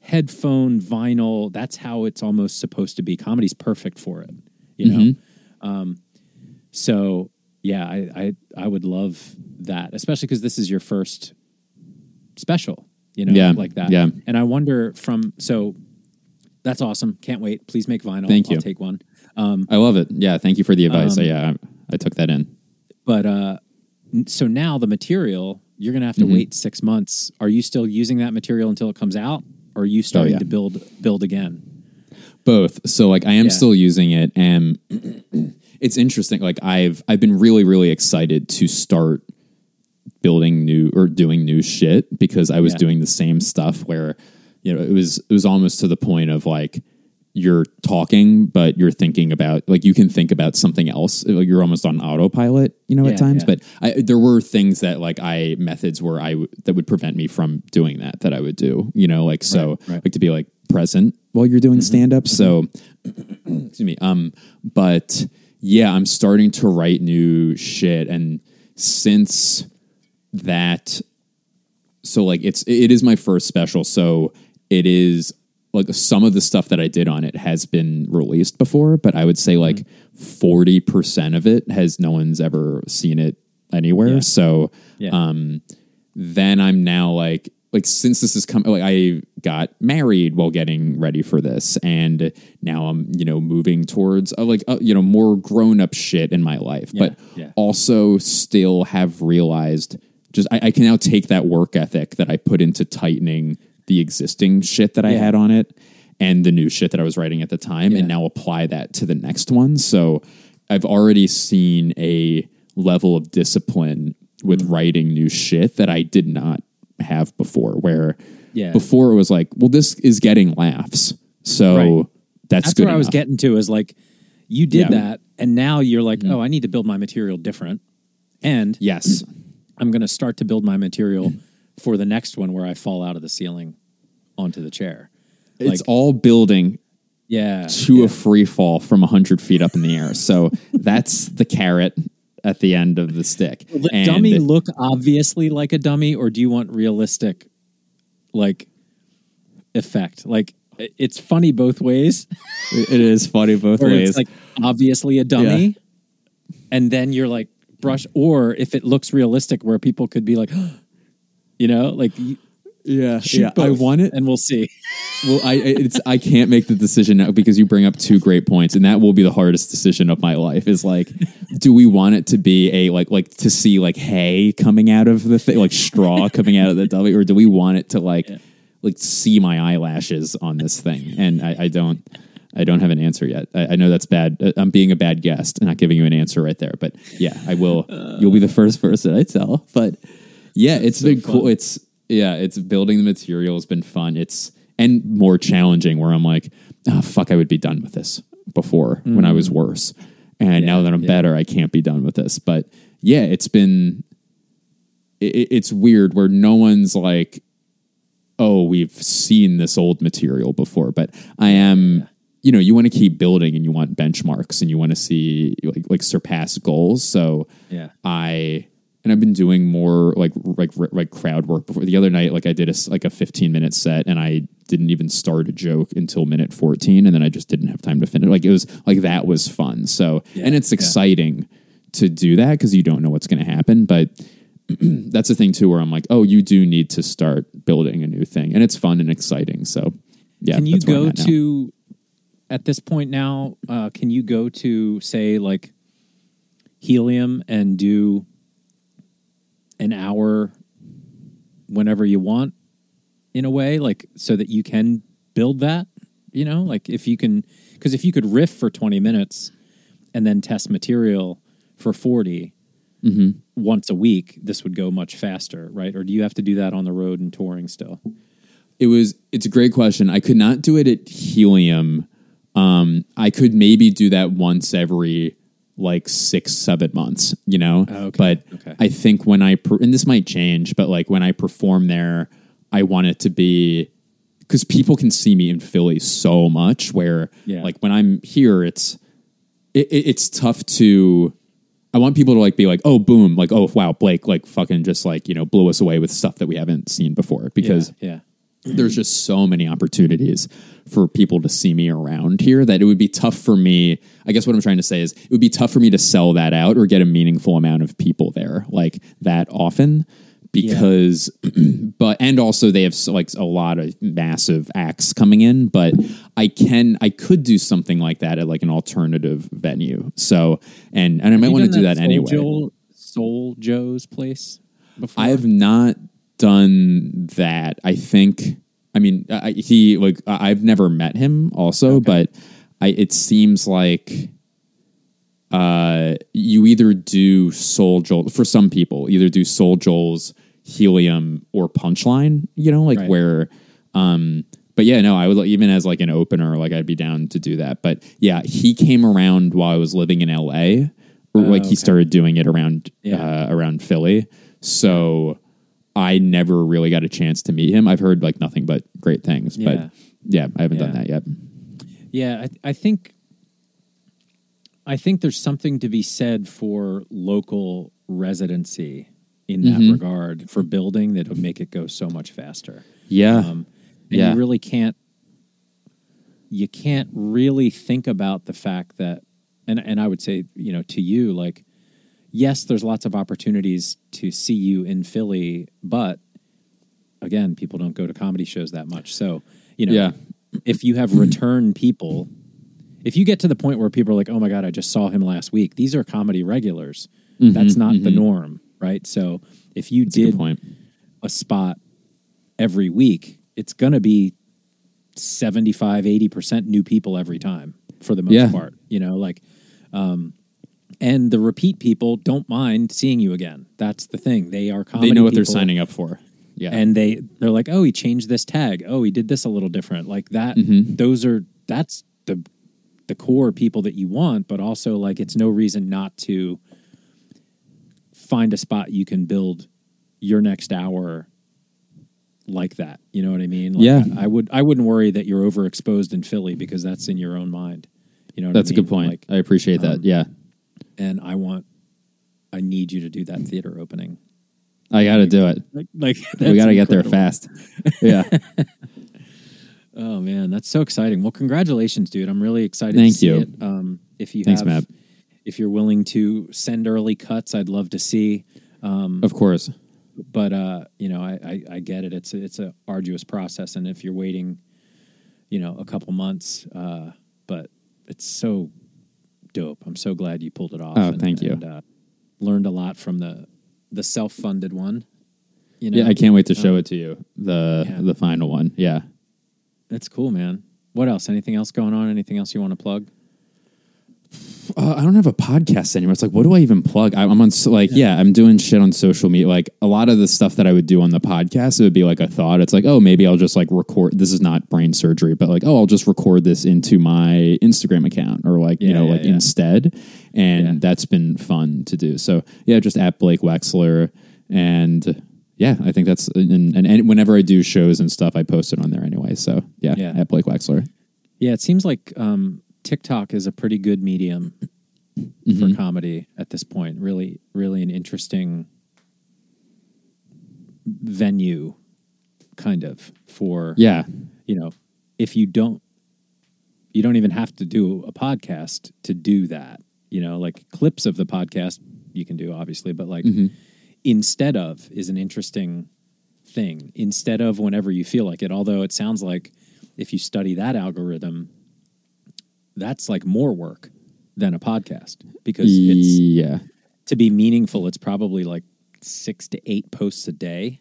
headphone vinyl. That's how it's almost supposed to be. Comedy's perfect for it, you know. Mm-hmm. Um, so yeah, I, I I would love that, especially because this is your first special, you know, Yeah, like that. yeah. And I wonder from so that's awesome. Can't wait. Please make vinyl. Thank you. I'll take one. Um, I love it. Yeah. Thank you for the advice. Um, yeah. I, I took that in. but uh, so now the material you're going to have to Mm-hmm. wait six months. Are you still using that material until it comes out, or are you starting Oh, yeah. to build build again? both so like i am Yeah. still using it and it's interesting like i've i've been really really excited to start building new or doing new shit because i was Yeah. doing the same stuff where you know it was it was almost to the point of like you're talking but you're thinking about like you can think about something else like you're almost on autopilot you know Yeah, at times yeah. but I, there were things that like i methods where i w- that would prevent me from doing that that i would do you know like so Right, right. like to be like present while you're doing stand up so excuse me um but yeah i'm starting to write new shit and since that so like it's it is my first special so it is like some of the stuff that i did on it has been released before but i would say like 40% of it has no one's ever seen it anywhere Yeah. so Yeah. um then i'm now like like since this is coming like i got married while getting ready for this and now i'm you know moving towards uh, like uh, you know more grown-up shit in my life but yeah. also still have realized just I, I can now take that work ethic that i put into tightening the existing shit that i Yeah. had on it and the new shit that i was writing at the time Yeah. and now apply that to the next one so i've already seen a level of discipline with Mm-hmm. writing new shit that i did not have before where Yeah. before it was like well this is getting laughs so Right. that's, That's good where I was getting to. Is like you did Yeah. That, and now you're like, oh, I need to build my material different, and yes I'm going to start to build my material for the next one where I fall out of the ceiling onto the chair. it's Like- all building Yeah, to a free fall from 100 feet up in the air. So that's the carrot at the end of the stick. Will the And dummy look obviously like a dummy, or do you want realistic, like, effect? Like, it's funny both ways. it is funny both ways. it's like obviously a dummy, and then you're like brush, or if it looks realistic, where people could be like, you know, like yeah, both, I want it. and we'll see. well, I it's I can't make the decision now because you bring up two great points, and that will be the hardest decision of my life. Is like, do we want it to be a like like to see like hay coming out of the thing, like straw coming out of the W, or do we want it to like like see my eyelashes on this thing? And I, I don't. I don't have an answer yet. I, I know that's bad. Uh, I'm being a bad guest and not giving you an answer right there. But yeah, I will. you'll be the first person I tell. But yeah, it's been cool. It's yeah, it's building the material has been fun. It's and more challenging where I'm like, oh fuck, I would be done with this before when I was mm. worse. And now that I'm better, I can't be done with this. But yeah, it's been it, it's weird where no one's like, oh, we've seen this old material before. But I am, you know, you want to keep building and you want benchmarks and you want to see like like surpass goals. So Yeah. I and I've been doing more like like like crowd work before. The other night, like I did a like a 15 minute set, and I didn't even start a joke until minute 14, and then I just didn't have time to finish. Like it was like that was fun. So and it's exciting to do that because you don't know what's going to happen, but. That's the thing too, where I'm like, oh, you do need to start building a new thing, and it's fun and exciting. So, yeah. Can you that's where I'm go at to at this point now? Uh, can you go to say like helium and do an hour whenever you want in a way, like so that you can build that? You know, like if you can, because if you could riff for twenty minutes and then test material for 40 Mm-hmm. once a week, this would go much faster, right? Or do you have to do that on the road and touring still? It was. It's a great question. I could not do it at Helium. Um, I could maybe do that once every like six, seven months. You know, Oh, okay. but Okay. I think when I per- and this might change, but like when I perform there, I want it to be because people can see me in Philly so much. Where Yeah. like when I'm here, it's it, it, it's tough to. I want people to like be like, oh, boom, like, oh, wow, Blake, like, fucking just like, you know, blew us away with stuff that we haven't seen before because yeah. There's just so many opportunities for people to see me around here that it would be tough for me. I guess what I'm trying to say is it would be tough for me to sell that out or get a meaningful amount of people there like that often because but and also they have like a lot of massive acts coming in but i can i could do something like that at like an alternative venue so and and i might want to do that Soul anyway Joe- Soul Joe's place before? I have not done that. I think. I mean, I, he like I- I've never met him also, but I it seems like uh you either do Soul Joel for some people, either do Soul Joel's Helium or Punchline. You know, like Right. where. um but yeah, no, I would even as like an opener, like I'd be down to do that. But yeah, he came around while I was living in LA, or like he started doing it around Yeah. uh, around Philly. So I never really got a chance to meet him. I've heard like nothing but great things, Yeah. but yeah, I haven't done that yet. Yeah, I, I think I think there's something to be said for local residency in that Mm-hmm. regard for building that would make it go so much faster. Yeah, Um, and Yeah. you really can't you can't really think about the fact that and and I would say, you know, to you like yes, there's lots of opportunities to see you in Philly, but again, people don't go to comedy shows that much. So, you know, Yeah. if you have return people, if you get to the point where people are like, "Oh my god, I just saw him last week." These are comedy regulars. That's not the norm, right? So, if you That's a did point. a spot every week, it's going to be 75, 80% new people every time for the most Yeah. part, you know, like, um, and the repeat people don't mind seeing you again. That's the thing. They are comedy They know what they're signing up for. Yeah, and they they're like, "Oh, he changed this tag. Oh, he did this a little different." Like that Mm-hmm. those are that's the the core people that you want, but also like it's no reason not to find a spot you can build your next hour like that. You know what I mean? Like, Yeah. I would I wouldn't worry that you're overexposed in Philly because that's in your own mind. You know what that's I a mean? A good point. Like, I appreciate that. um, yeah, and I want I need you to do that theater opening. I got to do it. Like, like we got to get there fast. Yeah, Oh man, that's so exciting! Well, congratulations, dude. I'm really excited. Thank to see you. It. Um, if you Thanks, have, Matt. if you're willing to send early cuts, I'd love to see. of course. But uh, you know, I, I, I get it. It's a, it's a arduous process, and if you're waiting you know, a couple months. Uh, but it's so dope. I'm so glad you pulled it off. Oh, thank you. And, uh, learned a lot from the the self funded one. You know, Yeah, I can't wait to show it to you. The Yeah. the final one. Yeah. That's cool, man. What else? Anything else going on? Anything else you want to plug? Uh, I don't have a podcast anymore. It's like, what do I even plug? I, I'm on so, like, yeah. I'm doing shit on social media. Like a lot of the stuff that I would do on the podcast, it would be like a thought. It's like, oh, maybe I'll just like record. This is not brain surgery, but like, oh, I'll just record this into my Instagram account or like, you know, yeah, like yeah. instead. And Yeah. that's been fun to do. So yeah, just at Blake Wexler and. Yeah, I think that's and, and, and whenever I do shows and stuff, I post it on there anyway. So yeah, Yeah. at Blake Wexler. Yeah, it seems like um, TikTok is a pretty good medium Mm-hmm. for comedy at this point. Really, really an interesting venue, kind of for Yeah, you know, if you don't, you don't even have to do a podcast to do that. You know, like clips of the podcast you can do, obviously, but like instead of is an interesting thing. Instead of whenever you feel like it, although it sounds like if you study that algorithm, that's like more work than a podcast because it's yeah, to be meaningful, it's probably like six to eight posts a day.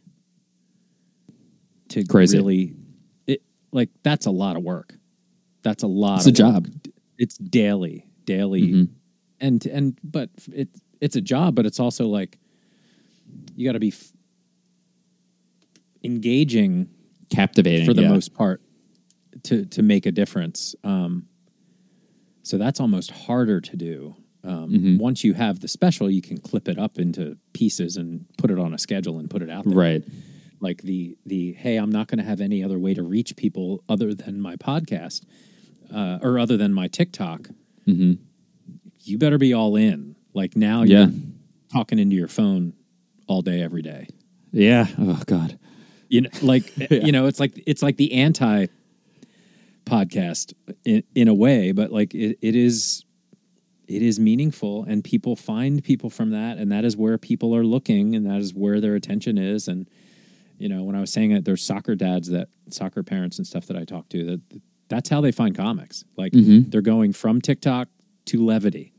To Crazy. really, it like that's a lot of work. That's a lot. it's a work. job. It's daily, daily, Mm-hmm. and and but it it's a job, but it's also like you got to be f- engaging Captivating for the yeah. most part to to make a difference. Um, so that's almost harder to do. Um, Mm-hmm. Once you have the special, you can clip it up into pieces and put it on a schedule and put it out there. Right. Like the the hey, I'm not going to have any other way to reach people other than my podcast uh, or other than my TikTok. You better be all in. Like now, Yeah. you're talking into your phone all day, every day Yeah. Oh God. you know like you know it's like it's like the anti podcast in, in a way but like it, it is it is meaningful and people find people from that and that is where people are looking and that is where their attention is and you know when i was saying that there's soccer dads that soccer parents and stuff that i talk to that that's how they find comics like they're going from tiktok to levity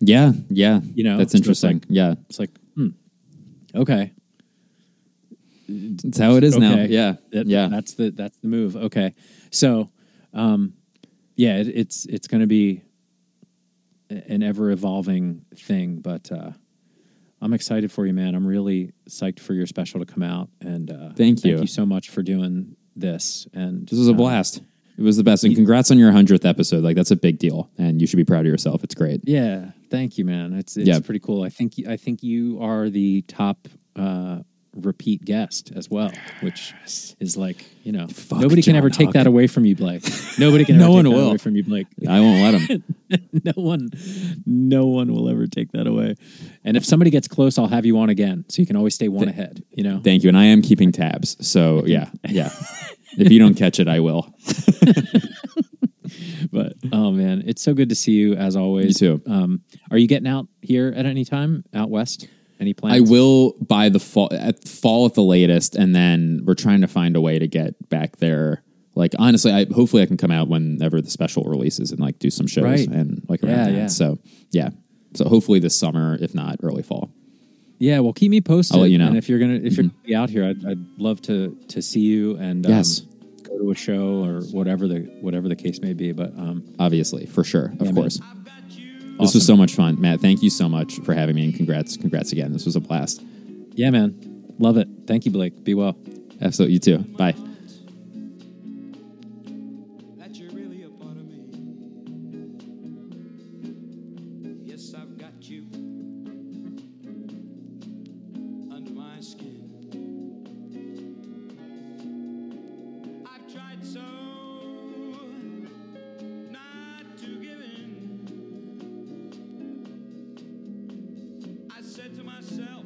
Yeah. Yeah. You know, that's interesting. like- yeah. it's like hmm okay That's how it is now. Yeah. That- yeah. That's the that's the move. Okay. So, um, yeah, it, it's it's going to be an ever evolving thing, but uh, I'm excited for you, man. I'm really psyched for your special to come out, and uh, Thank you. Thank you so much for doing this. And This was a um, blast. It was the best. And congrats on your 100th episode. Like, that's a big deal. And you should be proud of yourself. It's great. Yeah, thank you, man. It's it's Yeah. pretty cool. I think I think you are the top uh, repeat guest as well, which is like you know Fuck nobody can John ever take that away from you, Blake. Nobody can. No ever one take that will. away from you, Blake. I won't let him. no one, no one will ever take that away. And if somebody gets close, I'll have you on again, so you can always stay one ahead. You know. Thank you. And I am keeping tabs. So, yeah. Yeah. if you don't catch it, I will. But oh man, it's so good to see you as always. You too. Um, are you getting out here at any time out west? Any plans? I will by the fall at fall at the latest, and then we're trying to find a way to get back there. Like honestly, I hopefully I can come out whenever the special releases and like do some shows Right. and like around Yeah, that. yeah. So yeah, so hopefully this summer, if not early fall. Yeah, well, keep me posted. I'll let you know. Mm-hmm. And if you're gonna if you're gonna be out here, I'd, I'd love to to see you and um, Yes. go to a show or whatever the whatever the case may be. But um, Obviously, for sure, of Yeah, man. Course. This was so much fun, Matt. Thank you so much for having me, and congrats, congrats again. This was a blast. yeah, man, love it. Thank you, Blake. Be well. Absolutely, you too. Bye. Said to myself,